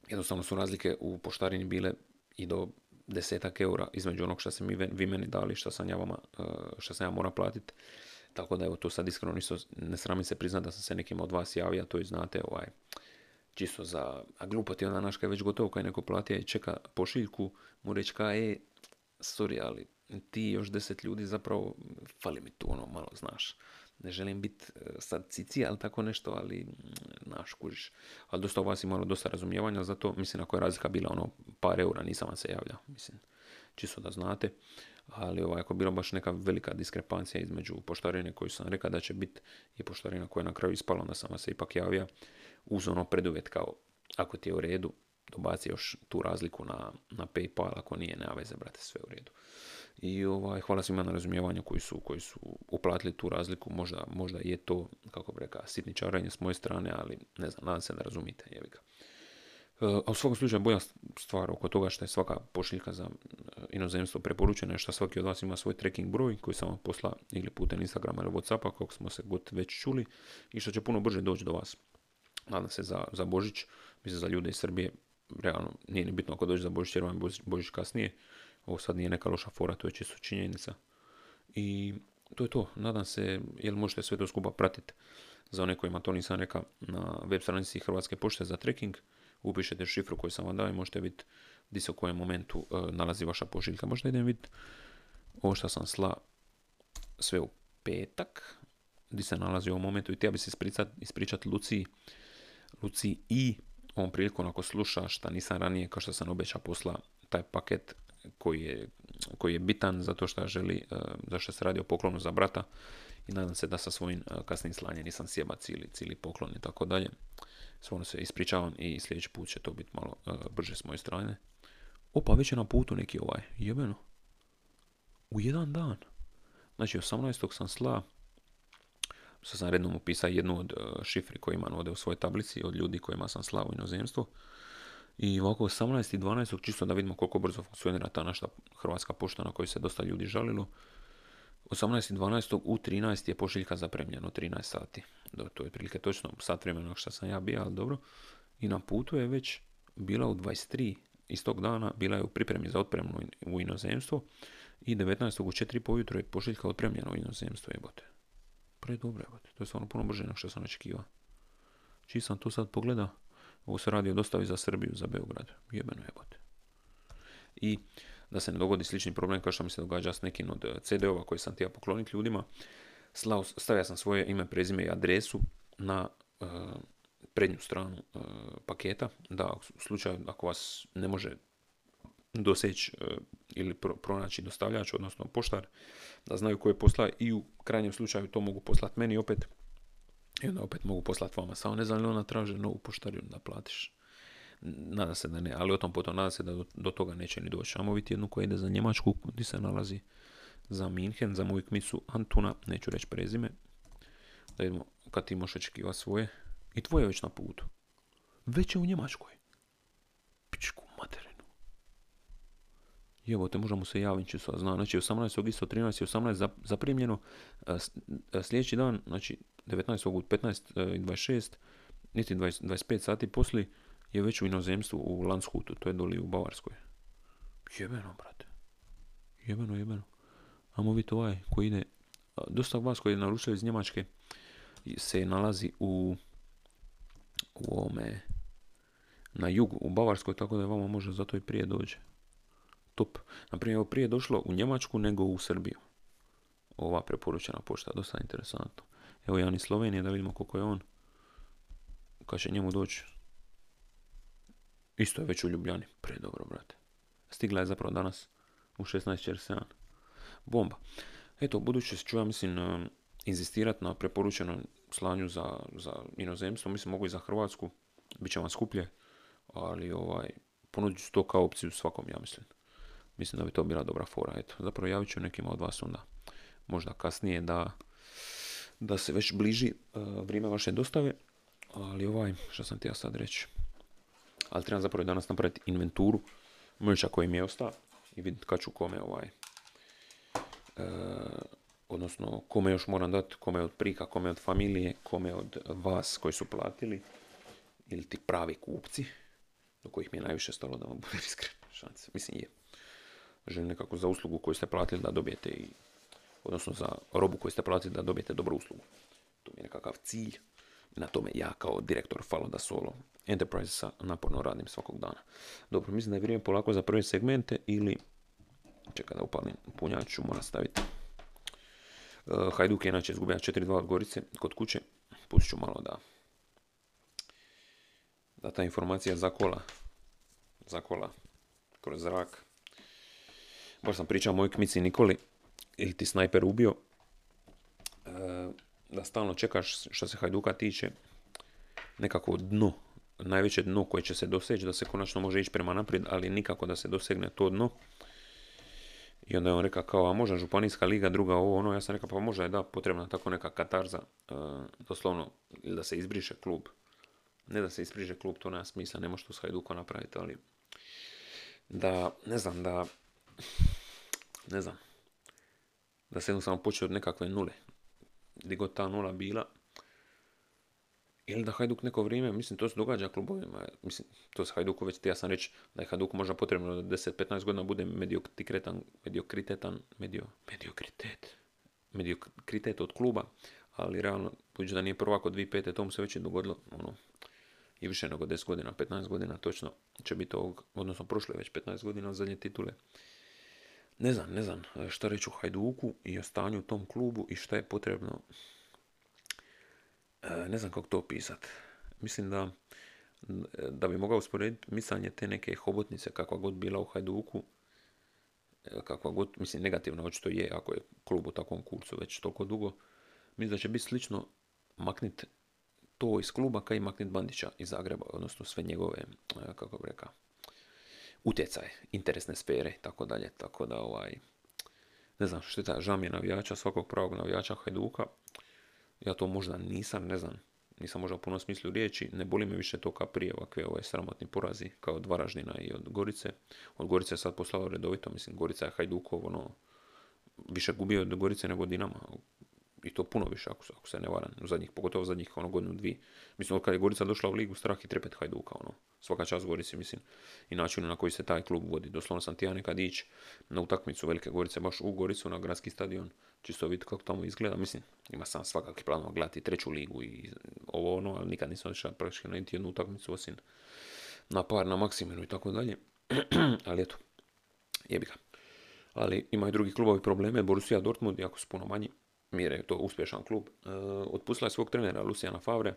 jednostavno su razlike u poštarini bile i do desetak eura između onog što ste mi, vi meni dali, što sam ja vama, e, što sam ja mora platiti. Tako da evo to sad iskreno nisto, ne sramim se priznati da sam se nekim od vas javio, to i znate, ovaj, čisto za, a glupo ti onda naš je već gotovo kad neko platio i čeka pošiljku, mu reći kaj e, sorry, ali ti još deset ljudi zapravo, fali mi tu ono malo, znaš ne želim biti e, sad cici, ali tako nešto, ali mm, naš kužiš. Ali dosta vas imalo dosta razumijevanja, zato mislim ako je razlika bila ono par eura, nisam vam se javljao, mislim, čisto da znate. Ali ovaj, ako je bila baš neka velika diskrepancija između poštarine koju sam rekao da će biti i poštarina koja je na kraju ispala, onda sam vam se ipak javio uz ono preduvjet kao ako ti je u redu, dobaci još tu razliku na, na Paypal, ako nije, nema veze, brate, sve u redu. I ovaj, hvala svima na razumijevanju koji su, koji su uplatili tu razliku. Možda, možda je to, kako bi rekao, sitničarenje s moje strane, ali ne znam, nadam se da razumite. Jevi ga. E, a u svakom slučaju bolja stvar oko toga što je svaka pošiljka za e, inozemstvo preporučena je što svaki od vas ima svoj tracking broj koji sam vam posla ili putem Instagrama ili Whatsappa kako smo se god već čuli i što će puno brže doći do vas. Nadam se za, za Božić, mislim za ljude iz Srbije, realno nije ni bitno ako dođe za Božić jer vam Božić kasnije, ovo sad nije neka loša fora, to je čisto činjenica. I to je to. Nadam se, jel možete sve to skupa pratiti za one kojima to nisam rekao na web stranici Hrvatske pošte za trekking. Upišete šifru koju sam vam dao i možete vidjeti gdje se u kojem momentu e, nalazi vaša pošiljka. Možda idem vidjeti ovo što sam sla sve u petak, gdje se nalazi u ovom momentu i htio bi se ispričati ispričat Luci, Luci i ovom prilikom ako sluša šta nisam ranije, kao što sam obećao posla taj paket koji je, koji je bitan zato što želi, e, zašto se radi o poklonu za brata i nadam se da sa svojim kasnim slanjem nisam sjeba cijeli, cijeli poklon i tako dalje. Stvarno se ispričavam i sljedeći put će to biti malo brže s moje strane. Opa, već je na putu neki ovaj, jebeno. U jedan dan. Znači, 18. sam sla, sad sam rednom upisao jednu od šifri koje imam ovdje u svojoj tablici od ljudi kojima sam slao u inozemstvo. I ovako 18. i 12. čisto da vidimo koliko brzo funkcionira ta naša hrvatska pošta na kojoj se dosta ljudi žalilo. 18. 12. u 13. je pošiljka zapremljeno, 13 sati. Do, to je prilike točno sat vremena što sam ja bio, ali dobro. I na putu je već bila u 23 istog dana, bila je u pripremi za otpremnu u inozemstvo i 19. u 4 pojutro je pošiljka otpremljena u inozemstvo, jebote. Pre dobro, jebote. To je stvarno puno brže nego što sam očekivao. Čiji sam tu sad pogledao, ovo se radi o dostavi za Srbiju, za Beograd. Jebeno jebote. I da se ne dogodi slični problem kao što mi se događa s nekim od eh, CD-ova koji sam htio pokloniti ljudima. stavio sam svoje ime, prezime i adresu na uh, prednju stranu uh, paketa, da u slučaju ako vas ne može doseći ili pronaći dostavljač, odnosno poštar, da znaju koje posla i u krajnjem slučaju to mogu poslati meni opet i onda opet mogu poslati vama. Samo ne znam li ona traže novu poštarinu da platiš. Nada se da ne, ali o tom potom nada se da do, toga neće ni doći. Amo vidjeti jednu koja ide za Njemačku, gdje se nalazi za Minhen, za moju kmicu Antuna, neću reći prezime. Da vidimo kad ti možeš očekivati svoje. I tvoje je već na putu. Već je u Njemačkoj. Pičku materinu. Evo te možemo se javiti sa zna. Znači 18. isto 13. 18 zaprimljeno. Sljedeći dan, znači 19. u 15 i 26, niti 25 sati poslije je već u inozemstvu u Landshutu, to je doli u Bavarskoj. Jebeno, brate. Jebeno, jebeno. Amo vidjeti ovaj koji ide, dosta vas koji je naručio iz Njemačke se nalazi u u ovome na jugu, u Bavarskoj, tako da vama može zato i prije dođe. Top. Naprimjer, prije došlo u Njemačku nego u Srbiju. Ova preporučena pošta, dosta interesantno. Evo Jan iz Slovenije, da vidimo koliko je on. Kad će njemu doći. Isto je već u Ljubljani. Predobro, brate. Stigla je zapravo danas u 16.47. Bomba. Eto, budući ću ja mislim um, inzistirati na preporučenom slanju za, za inozemstvo. Mislim, mogu i za Hrvatsku. Biće vam skuplje. Ali ovaj, ponudit ću to kao opciju svakom, ja mislim. Mislim da bi to bila dobra fora. Eto, zapravo javit ću nekima od vas onda možda kasnije da da se već bliži uh, vrijeme vaše dostave, ali ovaj, što sam ti ja sad reći, ali trebam zapravo danas napraviti inventuru mrča koji mi je ostao i vidjeti kad ću kome ovaj, uh, odnosno kome još moram dati, kome od prika, kome od familije, kome od vas koji su platili, ili ti pravi kupci, do kojih mi je najviše stalo da vam bude iskren šanse. Mislim je. Želim nekako za uslugu koju ste platili da dobijete i odnosno za robu koju ste platili da dobijete dobru uslugu. To mi je nekakav cilj. Na tome ja kao direktor da Solo Enterprise naporno radim svakog dana. Dobro, mislim da je vrijeme polako za prve segmente ili čekaj da upalim punjač ću mora staviti. Uh, Hajduk je inače izgubio 4-2 od Gorice kod kuće. Pustit ću malo da da ta informacija zakola zakola kroz zrak. Baš sam pričao mojoj kmici Nikoli ili ti snajper ubio, e, da stalno čekaš što se Hajduka tiče nekako dno, najveće dno koje će se doseći, da se konačno može ići prema naprijed, ali nikako da se dosegne to dno. I onda je on rekao kao, a možda županijska liga, druga ovo, ono, ja sam rekao pa možda je da potrebna tako neka katarza, e, doslovno, ili da se izbriše klub. Ne da se izbriše klub, to nema smisla, ne može to s Hajdukom napraviti, ali da, ne znam, da, ne znam, da se jednostavno počne od nekakve nule. Gdje god ta nula bila. Ili da Hajduk neko vrijeme, mislim, to se događa klubovima, mislim, to se Hajduku već, ja sam reći da je Hajduk možda potrebno da 10-15 godina bude mediokritetan, mediokritetan, medio, mediokritet, mediokritet od kluba, ali realno, budući da nije prvako 2005. to mu se već je dogodilo, ono, i više nego 10 godina, 15 godina točno će biti ovog, odnosno prošlo je već 15 godina od zadnje titule ne znam, ne znam šta reći u Hajduku i o stanju u tom klubu i šta je potrebno. E, ne znam kako to opisati. Mislim da da bi mogao usporediti misanje te neke hobotnice kakva god bila u Hajduku, e, kakva god, mislim negativno očito je ako je klub u takvom kurcu već toliko dugo, mislim da će biti slično maknit to iz kluba kao i maknit Bandića iz Zagreba, odnosno sve njegove, e, kako bi rekao, utjecaje, interesne sfere tako dalje, tako da ovaj, ne znam, što je ta, žao mi je navijača, svakog pravog navijača Hajduka, ja to možda nisam, ne znam, nisam možda u punom smislu riječi, ne boli me više to kao prije ovakve ovaj sramotni porazi, kao od Varaždina i od Gorice. Od Gorice je sad poslao redovito, mislim, Gorica je Hajdukov, ono, više gubio od Gorice nego Dinama i to puno više ako, ako se ne varam, u zadnjih, pogotovo zadnjih ono godinu dvije. Mislim, od je Gorica došla u ligu, strah i trepet Hajduka, ono, svaka čast Gorici, mislim, i načinu na koji se taj klub vodi. Doslovno sam ti ja nekad ići na utakmicu Velike Gorice, baš u Goricu, na gradski stadion, čisto vidjeti kako tamo izgleda, mislim, ima sam svakakvi planova gledati treću ligu i ovo ono, ali nikad nisam išao praktički na jednu utakmicu, osim na par, na maksiminu i tako dalje. ali eto, jebi ga. Ali imaju drugi klubovi probleme, Borussia Dortmund, jako su puno manji, Mire je to uspješan klub, uh, otpustila je svog trenera Luciana Favre,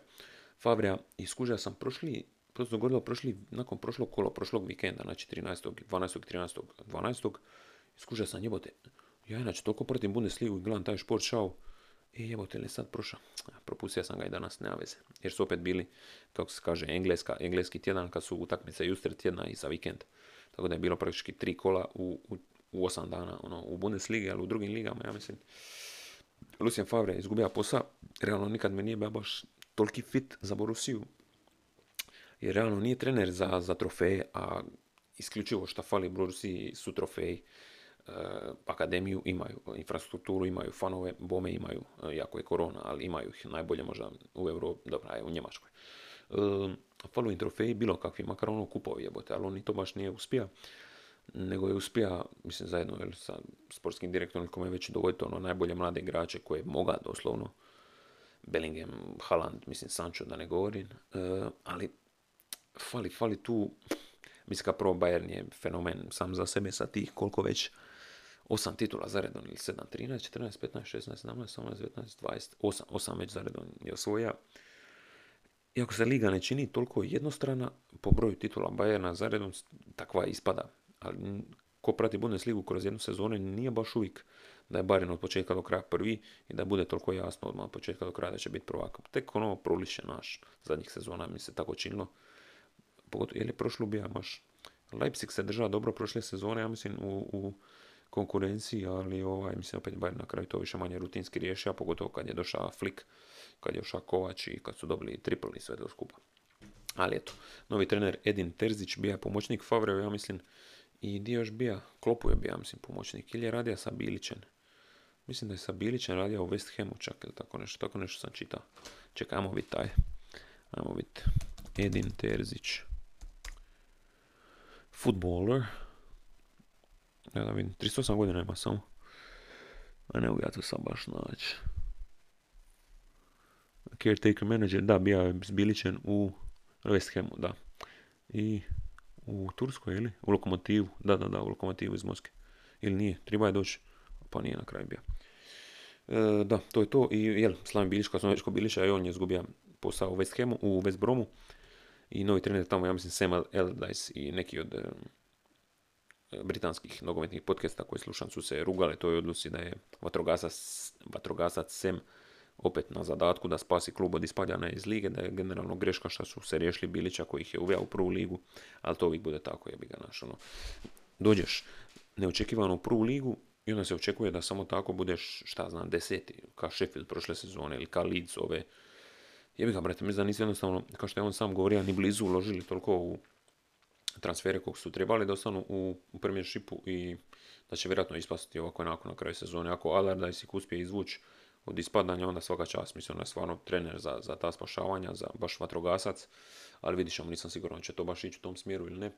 Favrea i sam prošli, to se dogodilo prošli, nakon prošlog kola, prošlog vikenda, znači 13. 12. 13. 12. Skužio sam jebote, ja inače toliko protiv Bundesligu i gledam taj šport šao, e jebote li sad prošao, propustio sam ga i danas, nema veze, jer su opet bili, kako se kaže, engleska, engleski tjedan kad su utakmice juster tjedna i za vikend. Tako da je bilo praktički tri kola u, u, u osam dana ono, u Bundesligi, ali u drugim ligama, ja mislim, Lucien Favre je izgubio posao, realno nikad me nije bio baš toliki fit za Borusiju. Jer realno nije trener za, za trofeje, a isključivo što fali Borusiji su trofeji. E, akademiju imaju, infrastrukturu imaju, fanove, bome imaju, e, jako je korona, ali imaju ih najbolje možda u Europi, dobra je u Njemačkoj. E, falu im trofeji bilo kakvi, makar ono kupovi jebote, ali on ni to baš nije uspio nego je uspija, mislim, zajedno jel, sa sportskim direktorom kome je već dogoditi ono najbolje mlade igrače koje moga doslovno, Bellingham, Haaland, mislim, Sancho da ne govorim, e, ali fali, fali tu, mislim, kao prvo Bayern je fenomen sam za sebe sa tih koliko već osam titula za redom, ili 7, 13, 14, 15, 16, 17, 18, 19, 20, 8, 8 već za redom je osvoja. Iako se liga ne čini toliko jednostrana, po broju titula Bayerna za redom takva ispada ali ko prati Bundesligu kroz jednu sezonu nije baš uvijek da je Bayern od početka do kraja prvi i da bude toliko jasno odmah od početka do kraja da će biti prvak. Tek ono proliše naš zadnjih sezona mi se tako činilo. Pogotovo, je prošlo bija baš Leipzig se držao dobro prošle sezone, ja mislim, u, u konkurenciji, ali ovaj, mislim, opet Bayern na kraju to više manje rutinski riješio, pogotovo kad je došao Flick, kad je došao Kovač i kad su dobili triple i sve to skupa. Ali eto, novi trener Edin Terzić bija pomoćnik Favre, ja mislim, i dio još bija, Klopu je bija, mislim, pomoćnik. Ili je radio sa Bilićem. Mislim da je sa Bilićem radio u West Hamu čak, ili tako nešto. Tako nešto sam čitao. Čekaj, ajmo vidjeti taj. Ajmo vidjeti. Edin Terzić. Footballer. Ja da vidim, 38 godina ima samo. A ne ja to sam baš naći. Caretaker manager, da, bija je s Bilićem u West Hamu, da. I u Turskoj ili? U Lokomotivu. Da, da, da, u Lokomotivu iz Moskve. Ili nije? Treba je doći. Pa nije na kraju bio. E, da, to je to. I jel, Slaven Bilić, kad smo već Bilića, i on je izgubio posao u West Hamu, u West Bromu. I novi trener tamo, ja mislim, Sam Allardyce i neki od e, britanskih nogometnih podcasta koje slušam su se rugale toj odluci da je vatrogasac, vatrogasac Sam opet na zadatku da spasi klub od ispadanja iz lige, da je generalno greška što su se riješili Bilića koji ih je uveo u prvu ligu, ali to uvijek bude tako, jebi ga naš, ono. Dođeš neočekivano u prvu ligu i onda se očekuje da samo tako budeš, šta znam, deseti, kao Sheffield prošle sezone ili kao Leeds ove. Jebi ga, brate, mislim da nisi jednostavno, kao što je on sam govorio, ni blizu uložili toliko u transfere kog su trebali da ostanu u, u šipu i da će vjerojatno ispasti ovako nakon na kraju sezone. Ako Allardyce uspije izvući od ispadanja, onda svaka čast. Mislim, on je stvarno trener za, za ta spašavanja, za baš vatrogasac, ali vidiš, nisam siguran će to baš ići u tom smjeru ili ne.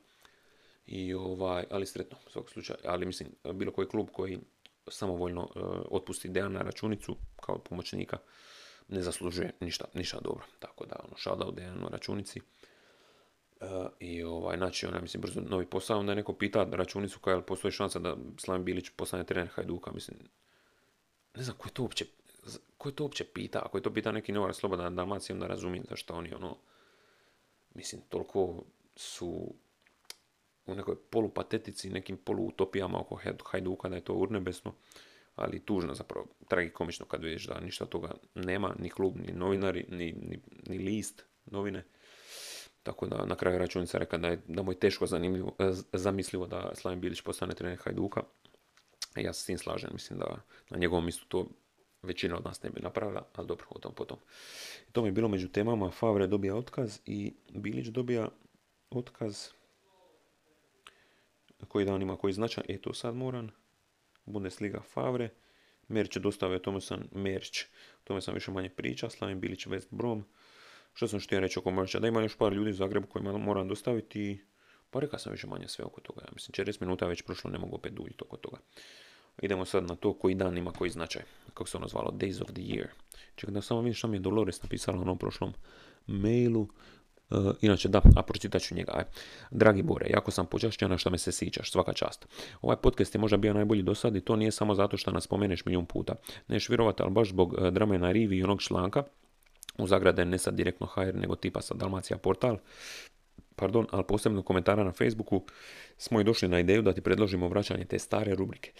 I ovaj, ali sretno, u svakog slučaju. Ali mislim, bilo koji klub koji samovoljno uh, otpusti na računicu kao pomoćnika, ne zaslužuje ništa, ništa dobro. Tako da, ono, shoutout Dejanu na računici. Uh, I ovaj, znači, ona, mislim, brzo novi posao, onda je neko pita računicu koja postoji šansa da Slaven Bilić postane trener Hajduka, mislim, ne znam ko je to uopće ko je to uopće pita? Ako je to pita neki novar Slobodan Dalmacija, onda razumijem zašto oni ono, mislim, toliko su u nekoj polupatetici, nekim poluutopijama oko Hajduka da je to urnebesno. ali tužno zapravo, tragikomično kad vidiš da ništa toga nema, ni klub, ni novinari, ni, ni, ni list, novine. Tako da na kraju računica reka da, je, da mu je teško zanimljivo, zamislivo da Slaven Bilić postane trener Hajduka. Ja se s tim slažem, mislim da na njegovom mjestu to većina od nas ne bi napravila, ali dobro, o tom potom. to mi je bilo među temama, Favre dobija otkaz i Bilić dobija otkaz. Koji dan ima koji značaj, e to sad moram, Bundesliga Favre, Merć je dostavio, tome sam Merć, tome sam više manje priča, Slavim Bilić West Brom, što sam htio reći oko Merća, da ima još par ljudi u Zagrebu kojima moram dostaviti, pa rekao sam više manje sve oko toga, ja mislim 40 minuta već prošlo, ne mogu opet duljiti oko toga. Idemo sad na to koji dan ima koji značaj, kako se ono zvalo, Days of the Year. Čekaj da samo vidim što mi je Dolores napisala u onom prošlom mailu. Uh, inače, da, a pročitat ću njega. Aj. Dragi Bore, jako sam počašćena što me se sićaš, svaka čast. Ovaj podcast je možda bio najbolji do sad i to nije samo zato što nas spomeneš milijun puta. Neš vjerovati, ali baš zbog uh, drame na rivi i onog članka, u zagrade ne sad direktno HR, nego tipa sa Dalmacija portal, pardon, ali posebno komentara na Facebooku, smo i došli na ideju da ti predložimo vraćanje te stare rubrike.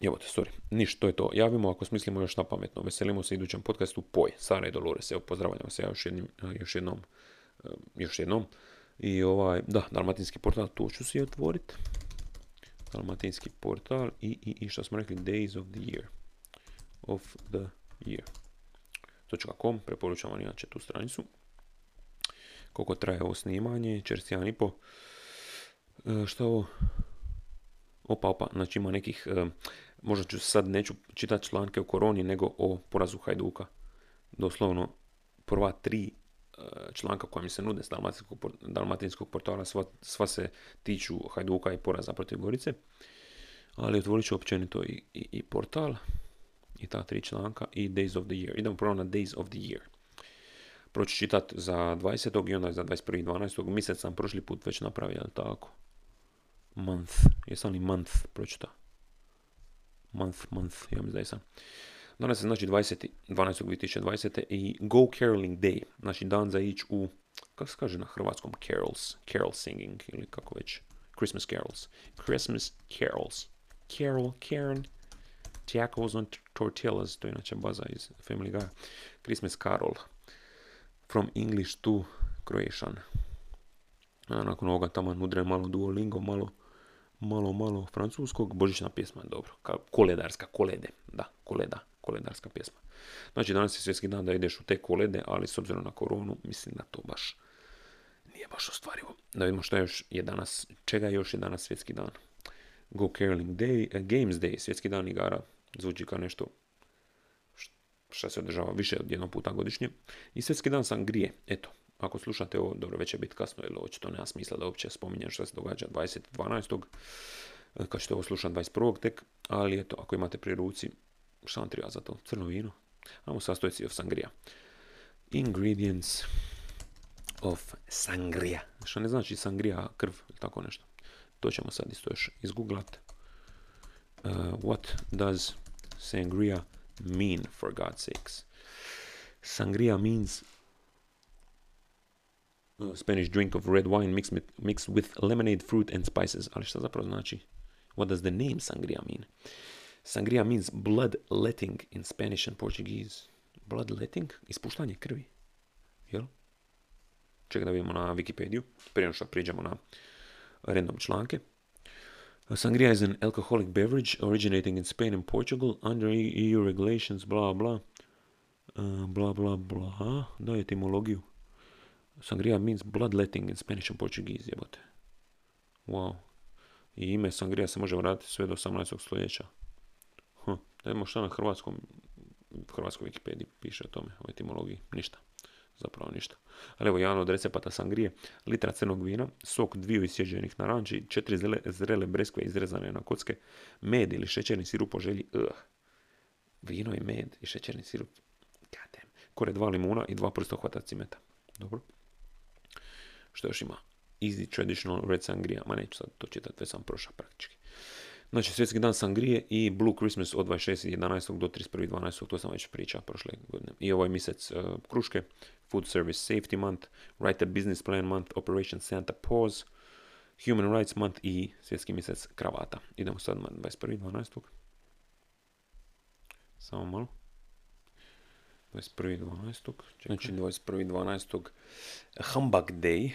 Evo te, sorry, ništa, to je to. Javimo ako smislimo još na pametno. Veselimo se idućem podcastu Poj, Sara i Dolores. Evo, pozdravljam se ja još, jednom. Još jednom. I ovaj, da, dalmatinski portal, tu ću si otvoriti. Dalmatinski portal i, i, što smo rekli, Days of the Year. Of the Year. .com, preporučam vam inače tu stranicu. Koliko traje ovo snimanje, čez i po. E, što ovo? Opa, opa, znači ima nekih, e, možda ću sad neću čitati članke o koroni, nego o porazu Hajduka. Doslovno, prva tri e, članka koja mi se nude s dalmatinskog, dalmatinskog portala, sva, sva se tiču Hajduka i poraza protiv Gorice. Ali otvorit ću općenito i, i, i portal i ta tri članka i Days of the Year. Idemo prvo na Days of the Year. Proći čitat za 20. i onda za 21.12. Mjesec sam prošli put već napravio, tako? Month. Jesam li month pročita? Month, month, ja da jesam. Danas je znači 20. 12.2020. i Go Caroling Day. Znači dan za ići u, kako se kaže na hrvatskom, carols, carol singing ili kako već, Christmas carols. Christmas carols. Carol, Karen, Tacos on Tortillas, to je inače baza iz Family Guy. Christmas Carol. From English to Croatian. A nakon ovoga tamo nudre malo Duolingo, malo, malo, malo francuskog. Božićna pjesma je dobro. Koledarska, kolede. Da, koleda, koledarska pjesma. Znači danas je svjetski dan da ideš u te kolede, ali s obzirom na koronu, mislim da to baš nije baš ostvarivo. Da vidimo šta još je danas, čega još je danas svjetski dan. Go Caroling Day, uh, Games Day, svjetski dan igara Zvuči kao nešto što se održava više od jednog puta godišnje. I svjetski dan sangrije. Eto, ako slušate ovo, dobro, već će biti kasno, jer očito nema smisla da uopće spominjem što se događa 20.12. Kad ćete ovo slušati 21. tek, ali eto, ako imate pri ruci, šta vam treba za to? Crno vino? Amo sastojci of sangrija. Ingredients of sangria. Što ne znači sangrija krv ili tako nešto. To ćemo sad isto još izgooglat. Uh, what does sangria mean, for God's sakes? Sangria means uh, Spanish drink of red wine mixed with, mixed with lemonade, fruit and spices. Ali šta zapravo znači? What does the name sangria mean? Sangria means blood-letting in Spanish and Portuguese. Blood-letting? Ispuštanje krvi. Jel? Čekaj da vidimo na Wikipediju. Prije što priđemo na random članke. Sangria is an alcoholic beverage originating in Spain and Portugal under EU regulations, blah blah. Uh, blah blah. Da etimologiju. Sangria means bloodletting in Spanish and Portuguese, jebote. Wow. I ime Sangria se može vratiti sve do 18. stoljeća. Huh. Da vidimo šta na hrvatskom, hrvatskoj Wikipediji piše o tome, o etimologiji. Ništa zapravo ništa. Ali evo, jedan od recepata sangrije, litra crnog vina, sok dviju isjeđenih naranči, četiri zrele, zrele breskve izrezane na kocke, med ili šećerni sirup po želji, uh. Vino i med i šećerni sirup, God Kore dva limuna i dva prstohvata cimeta. Dobro. Što još ima? Easy traditional red sangria, ma neću sad to čitati, već sam prošao praktički. Znači, svjetski dan sangrije i Blue Christmas od 26.11. do 31.12. To sam već pričao prošle godine. I ovaj mjesec uh, kruške, Food Service Safety Month, Write a Business Plan Month, Operation Santa Pause, Human Rights Month i svjetski mjesec kravata. Idemo sad na 21.12. Samo malo. 21.12. Znači 21.12. Humbug Day.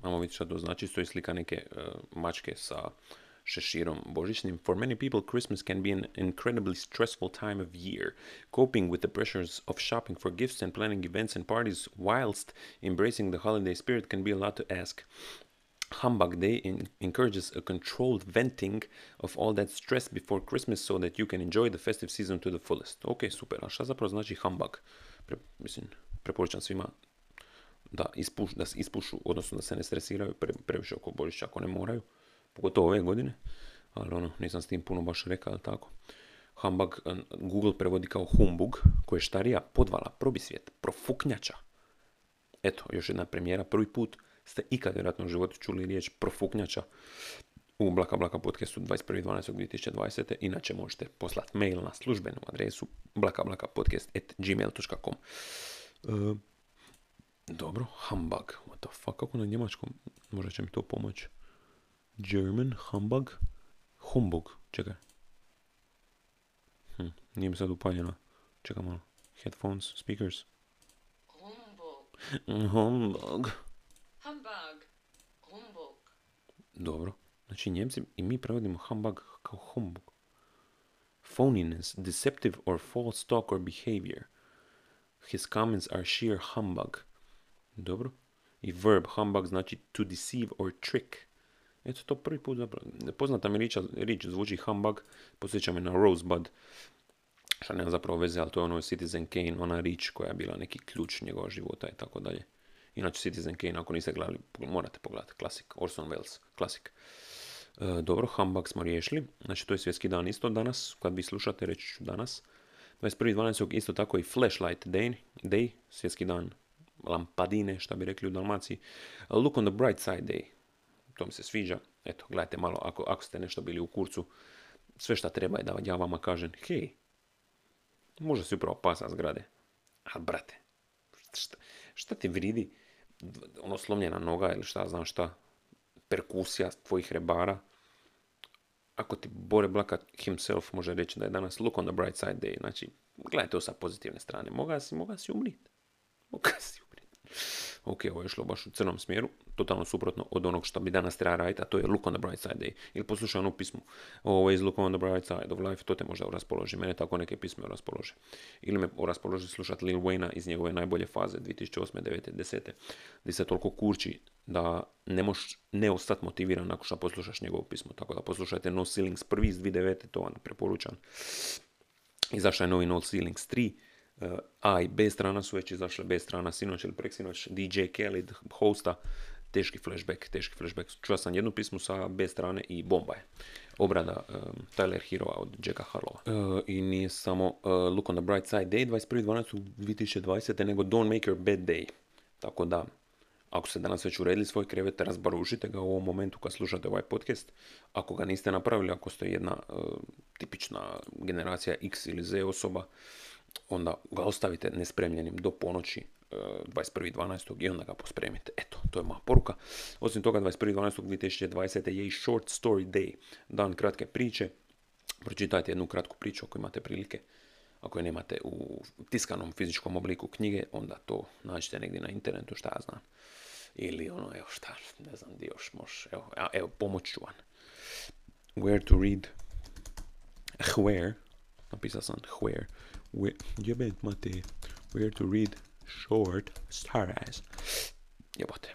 Imamo vidjeti što to znači. Stoji slika neke uh, mačke sa šeširom božićnim. For many people, Christmas can be an incredibly stressful time of year. Coping with the pressures of shopping for gifts and planning events and parties whilst embracing the holiday spirit can be a lot to ask. Humbug Day encourages a controlled venting of all that stress before Christmas so that you can enjoy the festive season to the fullest. Ok, super. A šta zapravo znači humbug? Pre, mislim, preporučam svima da, ispuš, da se ispušu, odnosno da se ne stresiraju pre, previše oko Božića ako ne moraju, pogotovo ove godine, ali ono, nisam s tim puno baš rekao, ali tako. Humbug Google prevodi kao humbug, koji je štarija, podvala, probisvijet, profuknjača. Eto, još jedna premijera, prvi put ste ikad vjerojatno u životu čuli riječ profuknjača u Blaka Blaka podcastu 21.12.2020. Inače možete poslati mail na službenu adresu blakablakapodcast.gmail.com uh, Dobro, humbug. What the fuck, kako na njemačkom? Možda će mi to pomoći. German, humbug, humbug, čekaj. Hm, nije mi sad upaljeno. Čekaj malo. Headphones, speakers. Humbug. Humbug. Humbug. Humbug. Dobro. Znači Njemci i mi prevodimo humbug kao humbug. Phoniness, deceptive or false talk or behavior. His comments are sheer humbug. Dobro. I verb humbug znači to deceive or trick. Eto to prvi put zapravo. Poznata mi riječ, riječ zvuči humbug, posjeća me na Rosebud, što nema zapravo veze, ali to je ono Citizen Kane, ona riječ koja je bila neki ključ njegova života i tako dalje. Inače Citizen Kane, ako niste gledali, morate pogledati, klasik, Orson Welles, klasik. E, dobro, humbug smo riješili, znači to je svjetski dan isto danas, kad vi slušate reći ću danas. 21.12. isto tako i Flashlight Day, day, svjetski dan lampadine, šta bi rekli u Dalmaciji. Look on the bright side day, to mi se sviđa. Eto, gledajte malo, ako, ako ste nešto bili u kurcu, sve šta treba je da ja vama kažem, hej, možda si upravo pasa zgrade. Ali, brate, šta, šta ti vridi ono slomljena noga ili šta znam šta, perkusija tvojih rebara, ako ti Bore Blaka himself može reći da je danas look on the bright side day, znači, gledaj to sa pozitivne strane, moga si, moga si umrit. Moga si umrit. Ok, ovo je išlo baš u crnom smjeru, totalno suprotno od onog što bi danas treba raditi, a to je look on the bright side day. Ili poslušaj ono pismo, always look on the bright side of life, to te možda raspoloži. Mene tako neke pisme raspolože. Ili me raspoloži slušati Lil Wayna iz njegove najbolje faze 2008. 9. 10. gdje se toliko kurči da ne možeš ne ostati motiviran nakon što poslušaš njegovo pismo. Tako da poslušajte No Ceilings prvi iz 2009. to vam preporučam. Izašao je novi No Ceilings 3. A i B strana su već izašle, B strana sinoć ili preksinoć, DJ Khaled, hosta, teški flashback, teški flashback. Čuo sam jednu pismu sa B strane i bomba je. Obrada um, Tyler Hero od Jacka Harlova. Uh, I nije samo uh, Look on the Bright Side Day 21.12.2020, nego Don't Make Your Bed Day. Tako da, ako ste danas već uredili svoj krevet, razbaružite ga u ovom momentu kad slušate ovaj podcast. Ako ga niste napravili, ako ste jedna uh, tipična generacija X ili Z osoba, onda ga ostavite nespremljenim do ponoći uh, 21.12. i onda ga pospremite. Eto, to je moja poruka. Osim toga, 21.12.2020. je i Short Story Day, dan kratke priče. Pročitajte jednu kratku priču ako imate prilike. Ako je nemate u tiskanom fizičkom obliku knjige, onda to nađite negdje na internetu, šta ja znam. Ili ono, evo šta, ne znam di još može. Evo, evo pomoć ću vam. Where to read. Where. Napisao sam where. Where jebet mate. Where to read short stories. Jebote.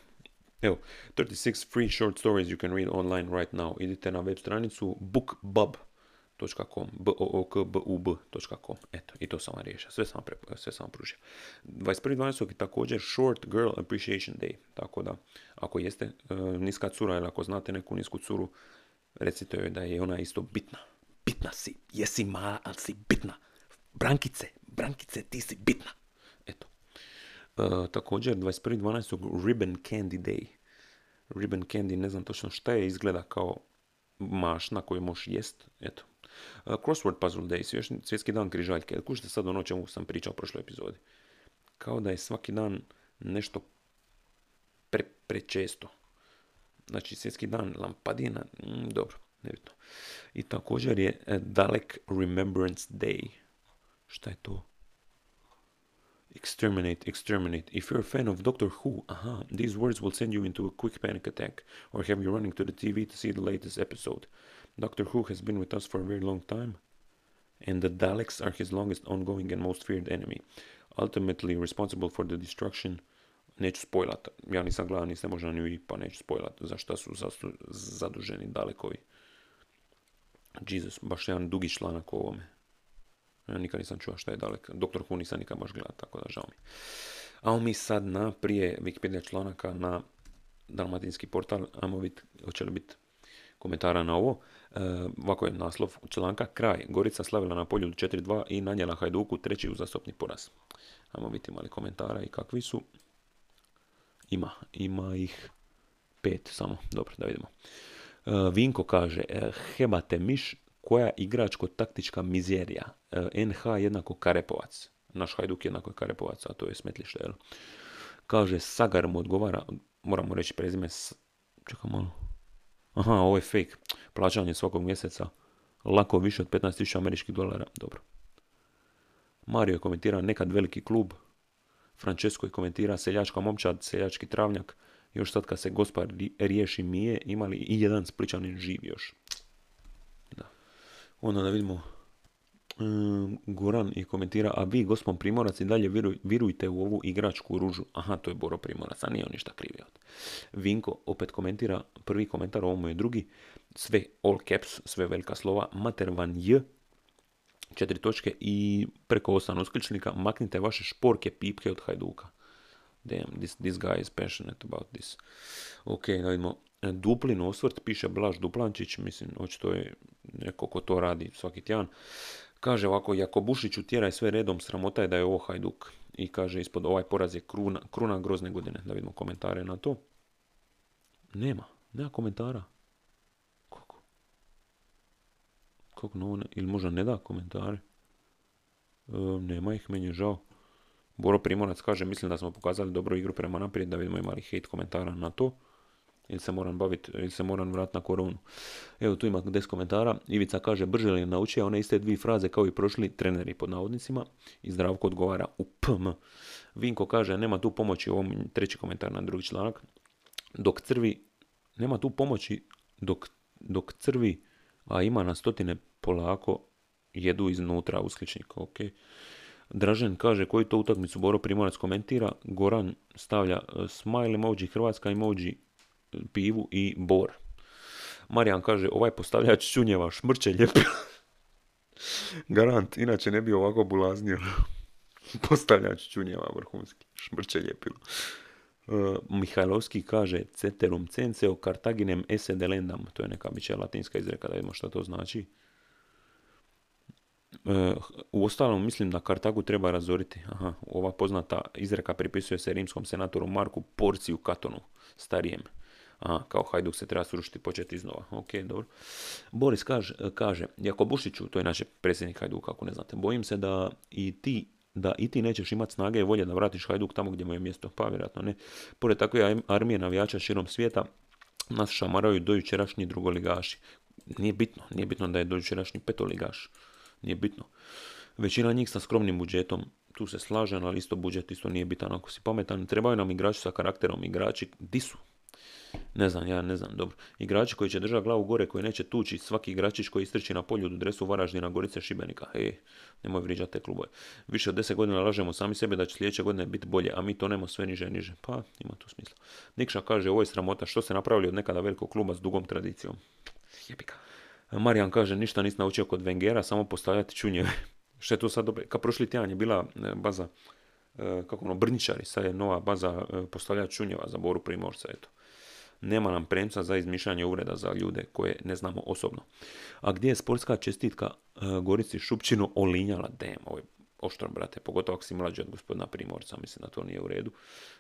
Evo, 36 free short stories you can read online right now. Idite na web stranicu bookbub.com b o o k b u b.com Eto, i to sam vam riješio. Sve sam vam, prepo- sve sam vam pružio. 21.12. je također Short Girl Appreciation Day. Tako da, ako jeste e, niska cura ili ako znate neku nisku curu, recite joj da je ona isto bitna. Bitna si. Jesi mala, ali si bitna. Brankice, Brankice, ti si bitna. Eto. E, također 21.12. Ribbon Candy Day. Ribbon Candy, ne znam točno šta je, izgleda kao mašna koju možeš jest. Eto. E, crossword Puzzle Day, svjetski dan križaljke. Kužite sad ono čemu sam pričao u prošloj epizodi. Kao da je svaki dan nešto pre, prečesto. Znači, svjetski dan lampadina, mm, dobro, nebitno. I također je e, Dalek Remembrance Day, Šta je to? Exterminate, exterminate. If you're a fan of Doctor Who, aha, these words will send you into a quick panic attack or have you running to the TV to see the latest episode. Doctor Who has been with us for a very long time, and the Daleks are his longest ongoing and most feared enemy, ultimately responsible for the destruction. Neću spojlat, ja nisam gledao, nisam možda ni pa neću spojlat za šta su zaduženi Dalekovi. Jesus, baš jedan dugi članak o ovome. Ja nikad nisam čuo šta je dalek. Doktor Who nisam nikad baš gledao, tako da žao mi. A mi sad na prije Wikipedia članaka na dalmatinski portal, ajmo vidjeti hoće li biti komentara na ovo. E, ovako je naslov članka. Kraj. Gorica slavila na polju 4-2 i nanijela Hajduku treći uzastopni poraz. Ajmo vidjeti imali komentara i kakvi su. Ima. Ima ih pet samo. Dobro, da vidimo. E, Vinko kaže, e, hebate miš, koja igračko-taktička mizerija. E, NH jednako Karepovac. Naš Hajduk jednako je Karepovac, a to je smetlište, jel? Kaže, Sagar mu odgovara, moramo reći prezime, čekaj malo. Aha, ovo je fake. Plaćanje svakog mjeseca. Lako više od 15.000 američkih dolara. Dobro. Mario je komentirao nekad veliki klub. Francesco je komentira seljačka momčad, seljački travnjak. Još sad kad se gospa ri- riješi mije, imali i jedan spličanin živ još. Da. Onda da vidimo. Mm, Goran je komentira, a vi, gospon Primorac, i dalje viruj- virujte u ovu igračku ružu. Aha, to je Boro Primorac, a nije on ništa krivio. Vinko opet komentira, prvi komentar, ovo mu je drugi, sve all caps, sve velika slova, mater van j, četiri točke i preko osam uskličnika, maknite vaše šporke, pipke od Hajduka. Damn, this, this guy is passionate about this. Ok, da vidimo. Duplin osvrt, piše Blaž Duplančić, mislim, očito je neko ko to radi svaki tjedan. Kaže ovako, Jakobušiću tjeraj sve redom, sramota je da je ovo Hajduk. I kaže ispod ovaj poraz je kruna, kruna grozne godine. Da vidimo komentare na to. Nema, nema komentara. Kako? Kako no, ne, ili možda ne da komentare? E, nema ih, meni je žao. Boro Primorac kaže, mislim da smo pokazali dobru igru prema naprijed, da vidimo imali hate komentara na to. Ili se moram baviti, ili se moram vratiti na koronu. Evo tu ima 10 komentara. Ivica kaže, brže li je naučio one iste dvije fraze kao i prošli treneri pod navodnicima. I Zdravko odgovara u PM. Vinko kaže, nema tu pomoći, ovo treći komentar na drugi članak. Dok crvi, nema tu pomoći dok, dok crvi, a ima na stotine polako jedu iznutra uskličnik. Ok. Dražen kaže koju to utakmicu Boro Primorac komentira. Goran stavlja e, smile emoji Hrvatska emoji pivu i bor. Marijan kaže ovaj postavljač čunjeva šmrče lijepi. Garant, inače ne bi ovako bulaznio. postavljač čunjeva vrhunski. Šmrče ljepilo. Uh, Mihajlovski kaže ceterum censeo cartaginem esse delendam. To je neka biće latinska izreka, da vidimo što to znači. E, u ostalom mislim da Kartagu treba razoriti. Aha, ova poznata izreka pripisuje se rimskom senatoru Marku Porciju Katonu, starijem. Aha, kao Hajduk se treba srušiti i početi iznova. Ok, dobro. Boris kaže, kaže Jakobušiću, to je naš predsjednik Hajduka, ako ne znate, bojim se da i ti da i ti nećeš imati snage i volje da vratiš Hajduk tamo gdje mu je mjesto. Pa vjerojatno ne. Pored takve ar- armije navijača širom svijeta, nas šamaraju dojučerašnji drugoligaši. Nije bitno, nije bitno da je dojučerašnji petoligaš. Nije bitno. Većina njih sa skromnim budžetom, tu se slažem, ali isto budžet isto nije bitan ako si pametan. Trebaju nam igrači sa karakterom, igrači, di su? Ne znam, ja ne znam, dobro. Igrači koji će držati glavu gore, koji neće tući svaki igračić koji istrči na polju u dresu Varaždina, Gorice, Šibenika. Ej, nemoj vriđati te klubove. Više od deset godina lažemo sami sebe da će sljedeće godine biti bolje, a mi tonemo sve niže i niže. Pa, ima tu smisla. Nikša kaže, ovo je sramota, što se napravili od nekada velikog kluba s dugom tradicijom. Jebika. Marijan kaže, ništa nisi naučio kod Vengera, samo postavljati čunjeve. Što je tu sad dobro? Kad prošli tjedan je bila e, baza, e, kako ono, Brničari, sad je nova baza e, postavljati čunjeva za Boru Primorca, eto. Nema nam premca za izmišljanje uvreda za ljude koje ne znamo osobno. A gdje je sportska čestitka e, Gorici Šupčinu olinjala? Dem, ovo je oštro, brate, pogotovo ako si mlađi od gospodina Primorca, mislim da to nije u redu.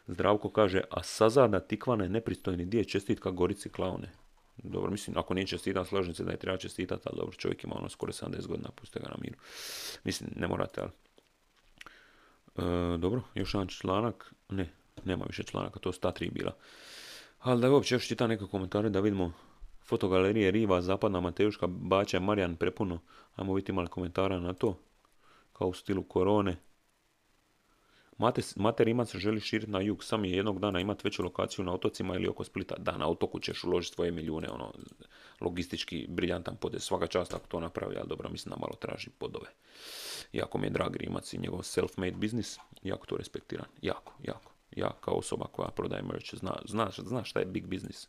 Zdravko kaže, a sazada tikvana je nepristojni dio čestitka Gorici Klaune. Dobro, mislim, ako nije čestitan, slažem se da je treba čestitati, ali dobro, čovjek ima ono skoro 70 godina, pustite ga na miru. Mislim, ne morate, ali... E, dobro, još jedan članak, ne, nema više članaka, to su ta tri bila. Ali da uopće još čitam neke komentare da vidimo fotogalerije Riva, Zapadna Matejuška, Bača, Marijan Prepuno. Ajmo vidjeti malo komentara na to. kao u stilu korone. Mate, Rimac želi širiti na jug, sam je jednog dana imati veću lokaciju na otocima ili oko Splita. Da, na otoku ćeš uložiti svoje milijune, ono, logistički briljantan podez. Svaka čast ako to napravi, ali dobro, mislim da malo traži podove. Jako mi je drag Rimac i njegov self-made biznis, jako to respektiram. Jako, jako. Ja kao osoba koja prodaje merch, zna, zna, zna šta je big business.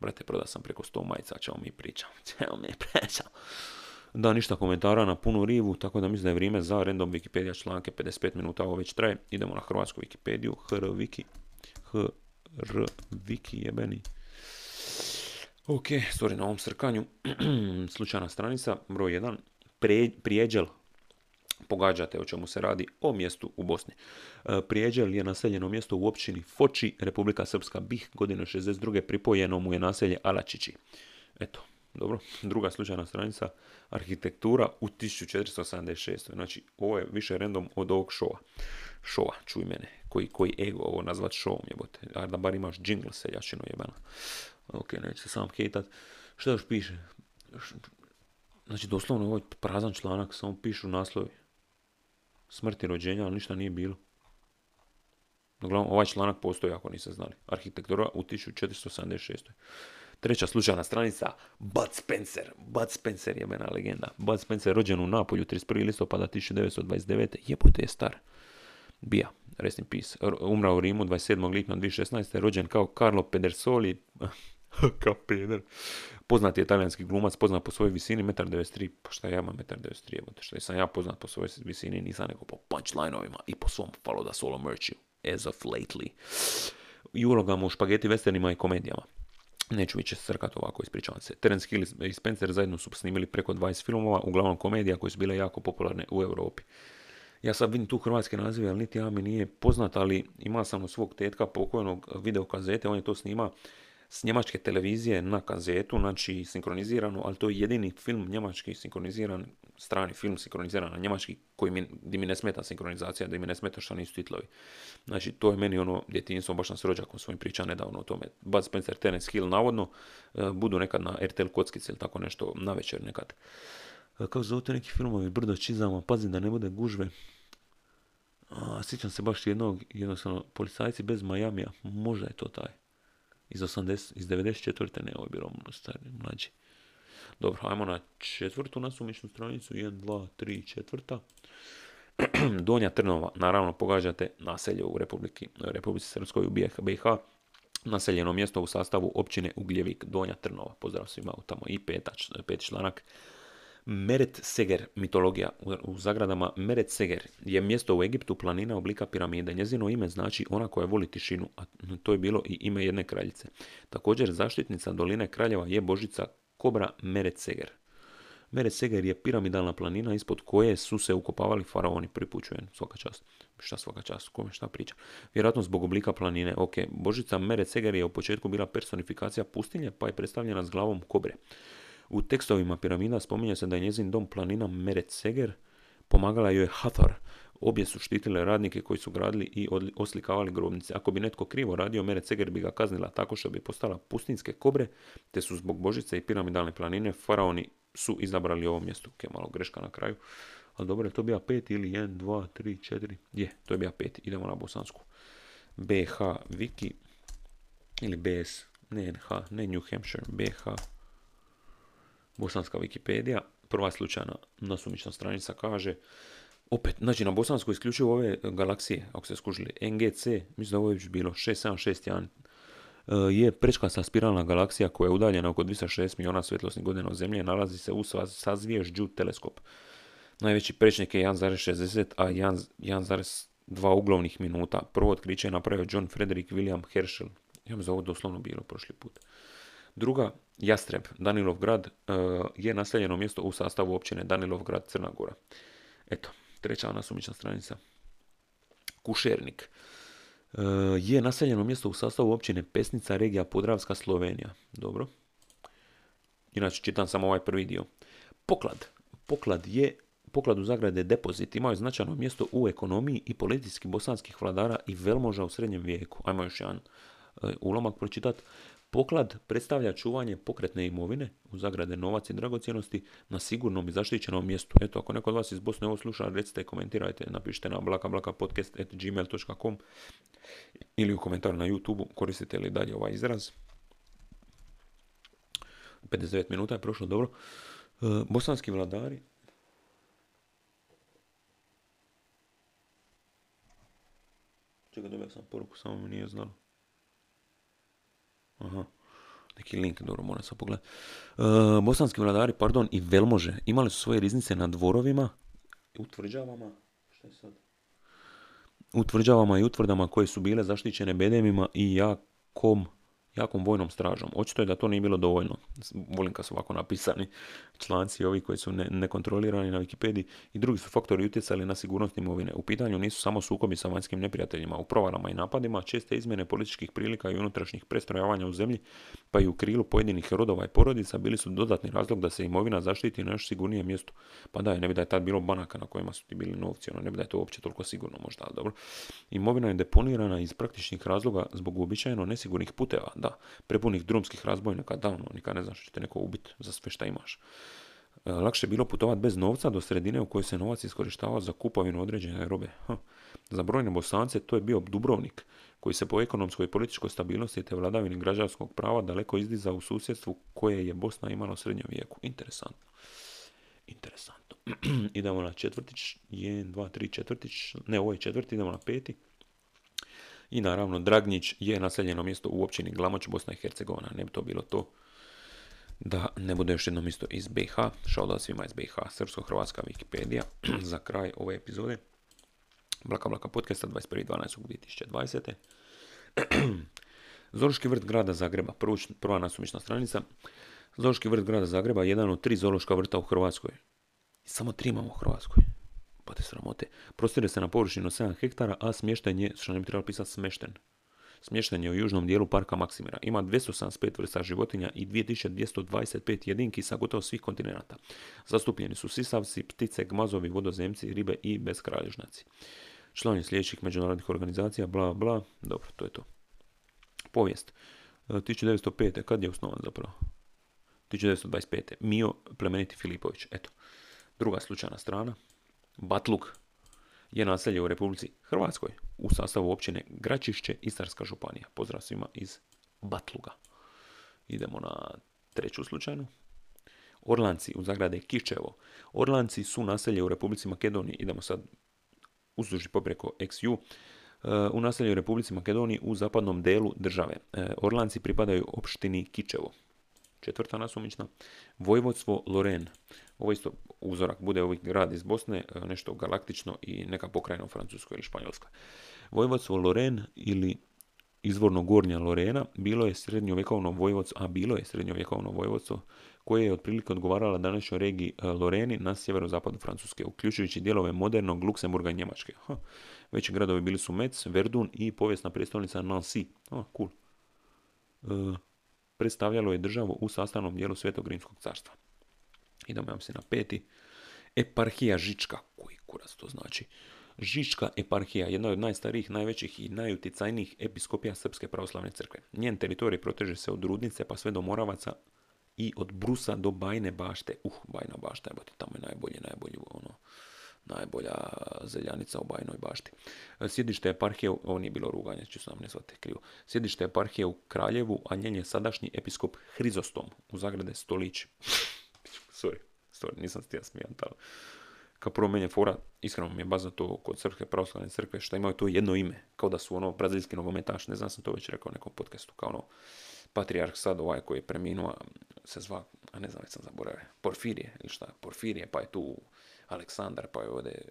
Brate, prodao sam preko 100 majica, čemu mi pričam, čemu mi pričam. Da, ništa komentara na punu rivu, tako da mislim da je vrijeme za random Wikipedia članke, 55 minuta ovo već traje. Idemo na hrvatsku Wikipediju, hr wiki, hr wiki jebeni. Ok, sorry na ovom srkanju. Slučajna stranica, broj 1, prijeđel pogađate o čemu se radi, o mjestu u Bosni. E, Prijeđel je naseljeno mjesto u općini Foči, Republika Srpska Bih, godine 62. pripojeno mu je naselje Alačići. Eto, dobro, druga slučajna stranica, arhitektura u 1476. Znači, ovo je više random od ovog šova. Šova, čuj mene, koji, koji ego ovo nazvat šovom jebote. A da bar imaš džingl seljačinu jebana. Ok, neće se sam hejtat. Što još piše? Znači, doslovno ovo je prazan članak, samo pišu naslovi smrti rođenja, ali ništa nije bilo. Uglavnom, ovaj članak postoji ako niste znali. Arhitektura u 1476. Treća slučajna stranica, Bud Spencer. Bud Spencer je mena legenda. Bud Spencer rođen u Napolju 31. listopada 1929. Jebote je star. Bija, rest in peace. Umrao u Rimu 27. lipnja 2016. Rođen kao Carlo Pedersoli. kao peder. Poznat je talijanski glumac, poznat po svojoj visini 1,93 Pa šta ja imam 1,93 jebote, šta sam ja poznat po svojoj visini, nisam nego po punchline-ovima i po svom follow da solo merchu, as of lately. I ulogama u špageti westernima i komedijama. Neću više srkat ovako, ispričavam se. Terence Hill i Spencer zajedno su snimili preko 20 filmova, uglavnom komedija koje su bile jako popularne u Europi. Ja sad vidim tu hrvatske nazive, ali niti ja mi nije poznat, ali imao sam u svog tetka pokojnog videokazete, on je to snima s njemačke televizije na kazetu, znači sinkronizirano, ali to je jedini film njemački sinkroniziran, strani film sinkroniziran na njemački, koji mi, mi ne smeta sinkronizacija, da mi ne smeta što nisu titlovi. Znači, to je meni ono djetinjstvo, baš sam s rođakom svojim priča nedavno o tome. Bud Spencer, Terence Hill, navodno, e, budu nekad na RTL kockice ili tako nešto, na večer nekad. E, kako zove te neki filmovi, Brdo čizama, pazi da ne bude gužve. A, sjećam se baš jednog, jednostavno, policajci bez Majamija, možda je to taj iz, 80, iz 94. ne, ovo je bilo stari, mlađi. Dobro, ajmo na četvrtu nasumičnu stranicu, 1, 2, 3, četvrta. Donja Trnova, naravno pogađate naselje u Republiki, Republici Srpskoj u BiH, naseljeno mjesto u sastavu općine Ugljevik, Donja Trnova. Pozdrav svima tamo i peta, peti članak. Meret Seger, mitologija u zagradama Meret Seger je mjesto u Egiptu planina oblika piramide. Njezino ime znači ona koja voli tišinu, a to je bilo i ime jedne kraljice. Također zaštitnica doline kraljeva je božica Kobra Meret Seger. Meret Seger je piramidalna planina ispod koje su se ukopavali faraoni, pripućujem, svaka čast. Šta svaka čast, kome šta priča? Vjerojatno zbog oblika planine. Ok, božica Meret Seger je u početku bila personifikacija pustinje, pa je predstavljena s glavom kobre. U tekstovima piramida spominje se da je njezin dom planina Meret Seger, pomagala joj je Hathor. Obje su štitile radnike koji su gradili i oslikavali grobnice. Ako bi netko krivo radio, Meret Seger bi ga kaznila tako što bi postala pustinske kobre, te su zbog Božice i piramidalne planine faraoni su izabrali ovo mjesto. Ok, malo greška na kraju. Ali dobro, je to bija pet ili 1, 2, 3, 4? Je, to je bija pet. Idemo na bosansku. BH Wiki ili BS, ne NH, ne New Hampshire, BH bosanska Wikipedija, prva slučajna nasumična stranica kaže, opet, znači na bosanskoj isključivo ove galaksije, ako ste skužili, NGC, mislim da ovo je već bilo 6761, e, je prečkasta spiralna galaksija koja je udaljena oko 260 milijuna svjetlosnih godina od Zemlje, nalazi se u sazvježđu teleskop. Najveći prečnik je 1,60, a 1,2 uglovnih minuta. Prvo otkriće je napravio John Frederick William Herschel. Ja mi za ovo doslovno bilo prošli put. Druga, Jastreb, Danilovgrad, e, je naseljeno mjesto u sastavu općine Danilovgrad, Crna Gora. Eto, treća nasumična stranica. Kušernik e, je naseljeno mjesto u sastavu općine Pesnica, regija Podravska, Slovenija. Dobro. Inače, čitam samo ovaj prvi dio. Poklad. Poklad je Poklad u zagrade depozit imao je značajno mjesto u ekonomiji i politički bosanskih vladara i velmoža u srednjem vijeku. Ajmo još jedan e, ulomak pročitati. Poklad predstavlja čuvanje pokretne imovine, u zagrade novac i dragocjenosti, na sigurnom i zaštićenom mjestu. Eto, ako neko od vas iz Bosne ovo sluša, recite, komentirajte, napišite na blakablakapodcast.gmail.com ili u komentar na YouTube koristite li dalje ovaj izraz. 59 minuta je prošlo, dobro. E, bosanski vladari Čekaj, dobio sam poruku, samo mi nije znalo. Aha. Neki link, dobro, moram sam pogledati. E, bosanski vladari, pardon, i velmože imali su svoje riznice na dvorovima, utvrđavama, šta je sad? Utvrđavama i utvrdama koje su bile zaštićene bedemima i jakom jakom vojnom stražom. Očito je da to nije bilo dovoljno. Volim kad su ovako napisani članci ovi koji su nekontrolirani na Wikipediji i drugi su faktori utjecali na sigurnost imovine. U pitanju nisu samo sukobi sa vanjskim neprijateljima, u provalama i napadima, česte izmjene političkih prilika i unutrašnjih prestrojavanja u zemlji, pa i u krilu pojedinih rodova i porodica bili su dodatni razlog da se imovina zaštiti na još sigurnije mjestu. Pa da, ne bi da je tad bilo banaka na kojima su ti bili novci, ono, ne bi da je to uopće toliko sigurno možda, dobro. Imovina je deponirana iz praktičnih razloga zbog uobičajeno nesigurnih puteva, da, prepunih drumskih razbojnika, davno, nikad ne znaš će te neko ubiti za sve šta imaš. E, lakše je bilo putovati bez novca do sredine u kojoj se novac iskorištavao za kupovinu određene robe. Za brojne bosance to je bio Dubrovnik, koji se po ekonomskoj i političkoj stabilnosti te vladavini građanskog prava daleko izdiza u susjedstvu koje je Bosna imala u srednjem vijeku. Interesantno. Interesantno. idemo na četvrtić. 1, 2, 3, četvrtić. Ne, ovo je četvrti, idemo na peti. I naravno, Dragnjić je naseljeno mjesto u općini Glamoć, Bosna i Hercegovina. Ne bi to bilo to da ne bude još jedno mjesto iz BiH. Šao svima iz BiH, Srpsko-Hrvatska Wikipedia za kraj ove epizode. Blaka Blaka podcasta 21.12.2020. Zološki vrt grada Zagreba, prva nasumična stranica. Zološki vrt grada Zagreba je jedan od tri zološka vrta u Hrvatskoj. Samo tri imamo u Hrvatskoj pa te sramote. Prostire se na površinu 7 hektara, a smješten je, što ne bi trebalo pisati smješten, smješten je u južnom dijelu parka Maksimira. Ima 275 vrsta životinja i 2225 jedinki sa gotovo svih kontinenta. Zastupljeni su sisavci, ptice, gmazovi, vodozemci, ribe i beskralježnaci. Članovi sljedećih međunarodnih organizacija, bla bla, dobro, to je to. Povijest. 1905. E, kad je osnovan zapravo? 1925. Mio Plemeniti Filipović. Eto. Druga slučajna strana. Batluk je naselje u Republici Hrvatskoj u sastavu općine Gračišće, Istarska županija. Pozdrav svima iz Batluga. Idemo na treću slučajnu. Orlanci u zagrade Kičevo. Orlanci su naselje u Republici Makedoniji. Idemo sad uzduži popreko XU. E, u naselju u Republici Makedoniji u zapadnom delu države. E, Orlanci pripadaju opštini Kičevo. Četvrta nasumična. Vojvodstvo Loren. Ovo isto uzorak bude ovaj grad iz Bosne, e, nešto galaktično i neka pokrajina u Francuskoj ili Španjolskoj. Vojvodstvo Loren ili izvorno Gornja Lorena bilo je srednjovjekovno vojvodstvo, a bilo je srednjovjekovno vojvodstvo koje je otprilike odgovarala današnjoj regiji e, Loreni na sjeverozapadu Francuske, uključujući dijelove modernog Luksemburga i Njemačke. Ha. Veći gradovi bili su Metz, Verdun i povijesna prijestolnica Nancy. Ha, cool. E, predstavljalo je državu u sastavnom dijelu Svetog Rimskog carstva. Idemo vam se na peti. Eparhija Žička. Koji kurac to znači? Žička eparhija, jedna od najstarijih, najvećih i najuticajnijih episkopija Srpske pravoslavne crkve. Njen teritorij proteže se od Rudnice pa sve do Moravaca i od Brusa do Bajne bašte. Uh, Bajna bašta, evo tamo je najbolje, najbolje, ono, najbolja zeljanica u Bajnoj bašti. Sjedište eparhije, ovo nije bilo ruganje, ću sam ne zvati krivo. Sjedište eparhije u Kraljevu, a njen je sadašnji episkop Hrizostom, u zagrade Stolić. Sorry, sorry, nisam stija smijan tamo. Kao prvo meni fora, iskreno mi je baza to kod Srpske pravoslavne crkve, što imaju to jedno ime, kao da su ono brazilski nogometaš, ne znam sam to već rekao u nekom podcastu, kao ono patrijarh sad ovaj koji je preminuo, se zva, a ne znam, već sam zaboravio, Porfirije ili šta, Porfirije, pa je tu Aleksandar, pa je ovdje,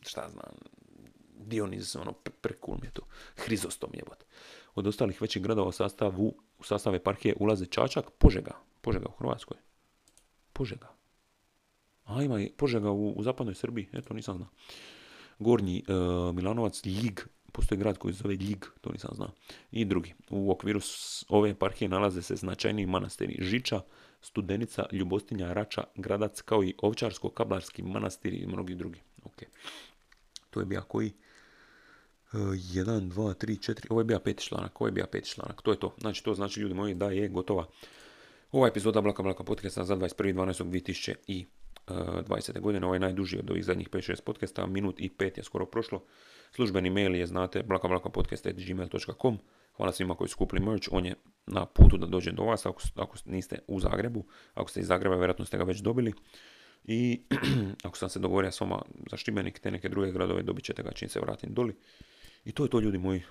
šta znam, Dioniz, ono, prekul mi je tu, Hrizostom jebot. Od ostalih većih gradova u sastavu, u sastav eparhije ulaze Čačak, Požega, Požega u Hrvatskoj. Požega. A ima i Požega u, u zapadnoj Srbiji, eto nisam znao. Gornji e, Milanovac, Ljig, postoji grad koji se zove Ljig, to nisam znao. I drugi. U okviru ove eparhije nalaze se značajniji manastiri Žiča, Studenica, Ljubostinja, Rača, Gradac, kao i Ovčarsko-Kablarski manastiri i mnogi drugi. Ok. To je bio koji? 1, 2, 3, 4, ovo je bio peti članak, ovo je bio peti članak, to je to. Znači to znači ljudi moji da je gotova ova epizoda Blaka Blaka podcasta za 21.12.2020. godine, ovaj najduži od ovih zadnjih 5-6 podcasta, minut i pet je skoro prošlo. Službeni mail je, znate, blakablakapodcast.gmail.com Hvala svima koji su kupili merch, on je na putu da dođe do vas, ako, ako niste u Zagrebu, ako ste iz Zagreba, vjerojatno ste ga već dobili. I ako sam se dogovorio s vama za Šibenik, te neke druge gradove, dobit ćete ga čim se vratim doli. I to je to ljudi moji.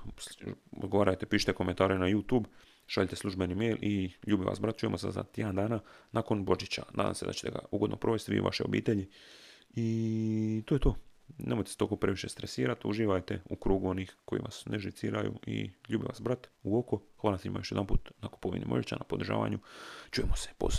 Odgovarajte, pišite komentare na YouTube, šaljite službeni mail i ljubi vas brat. Čujemo se za tjedan dana nakon Božića. Nadam se da ćete ga ugodno provesti vi i vaše obitelji. I to je to. Nemojte se toliko previše stresirati, uživajte u krugu onih koji vas ne žiciraju i ljubi vas brat u oko. Hvala svima još jedan put na kupovini Morića, na podržavanju. Čujemo se, poz.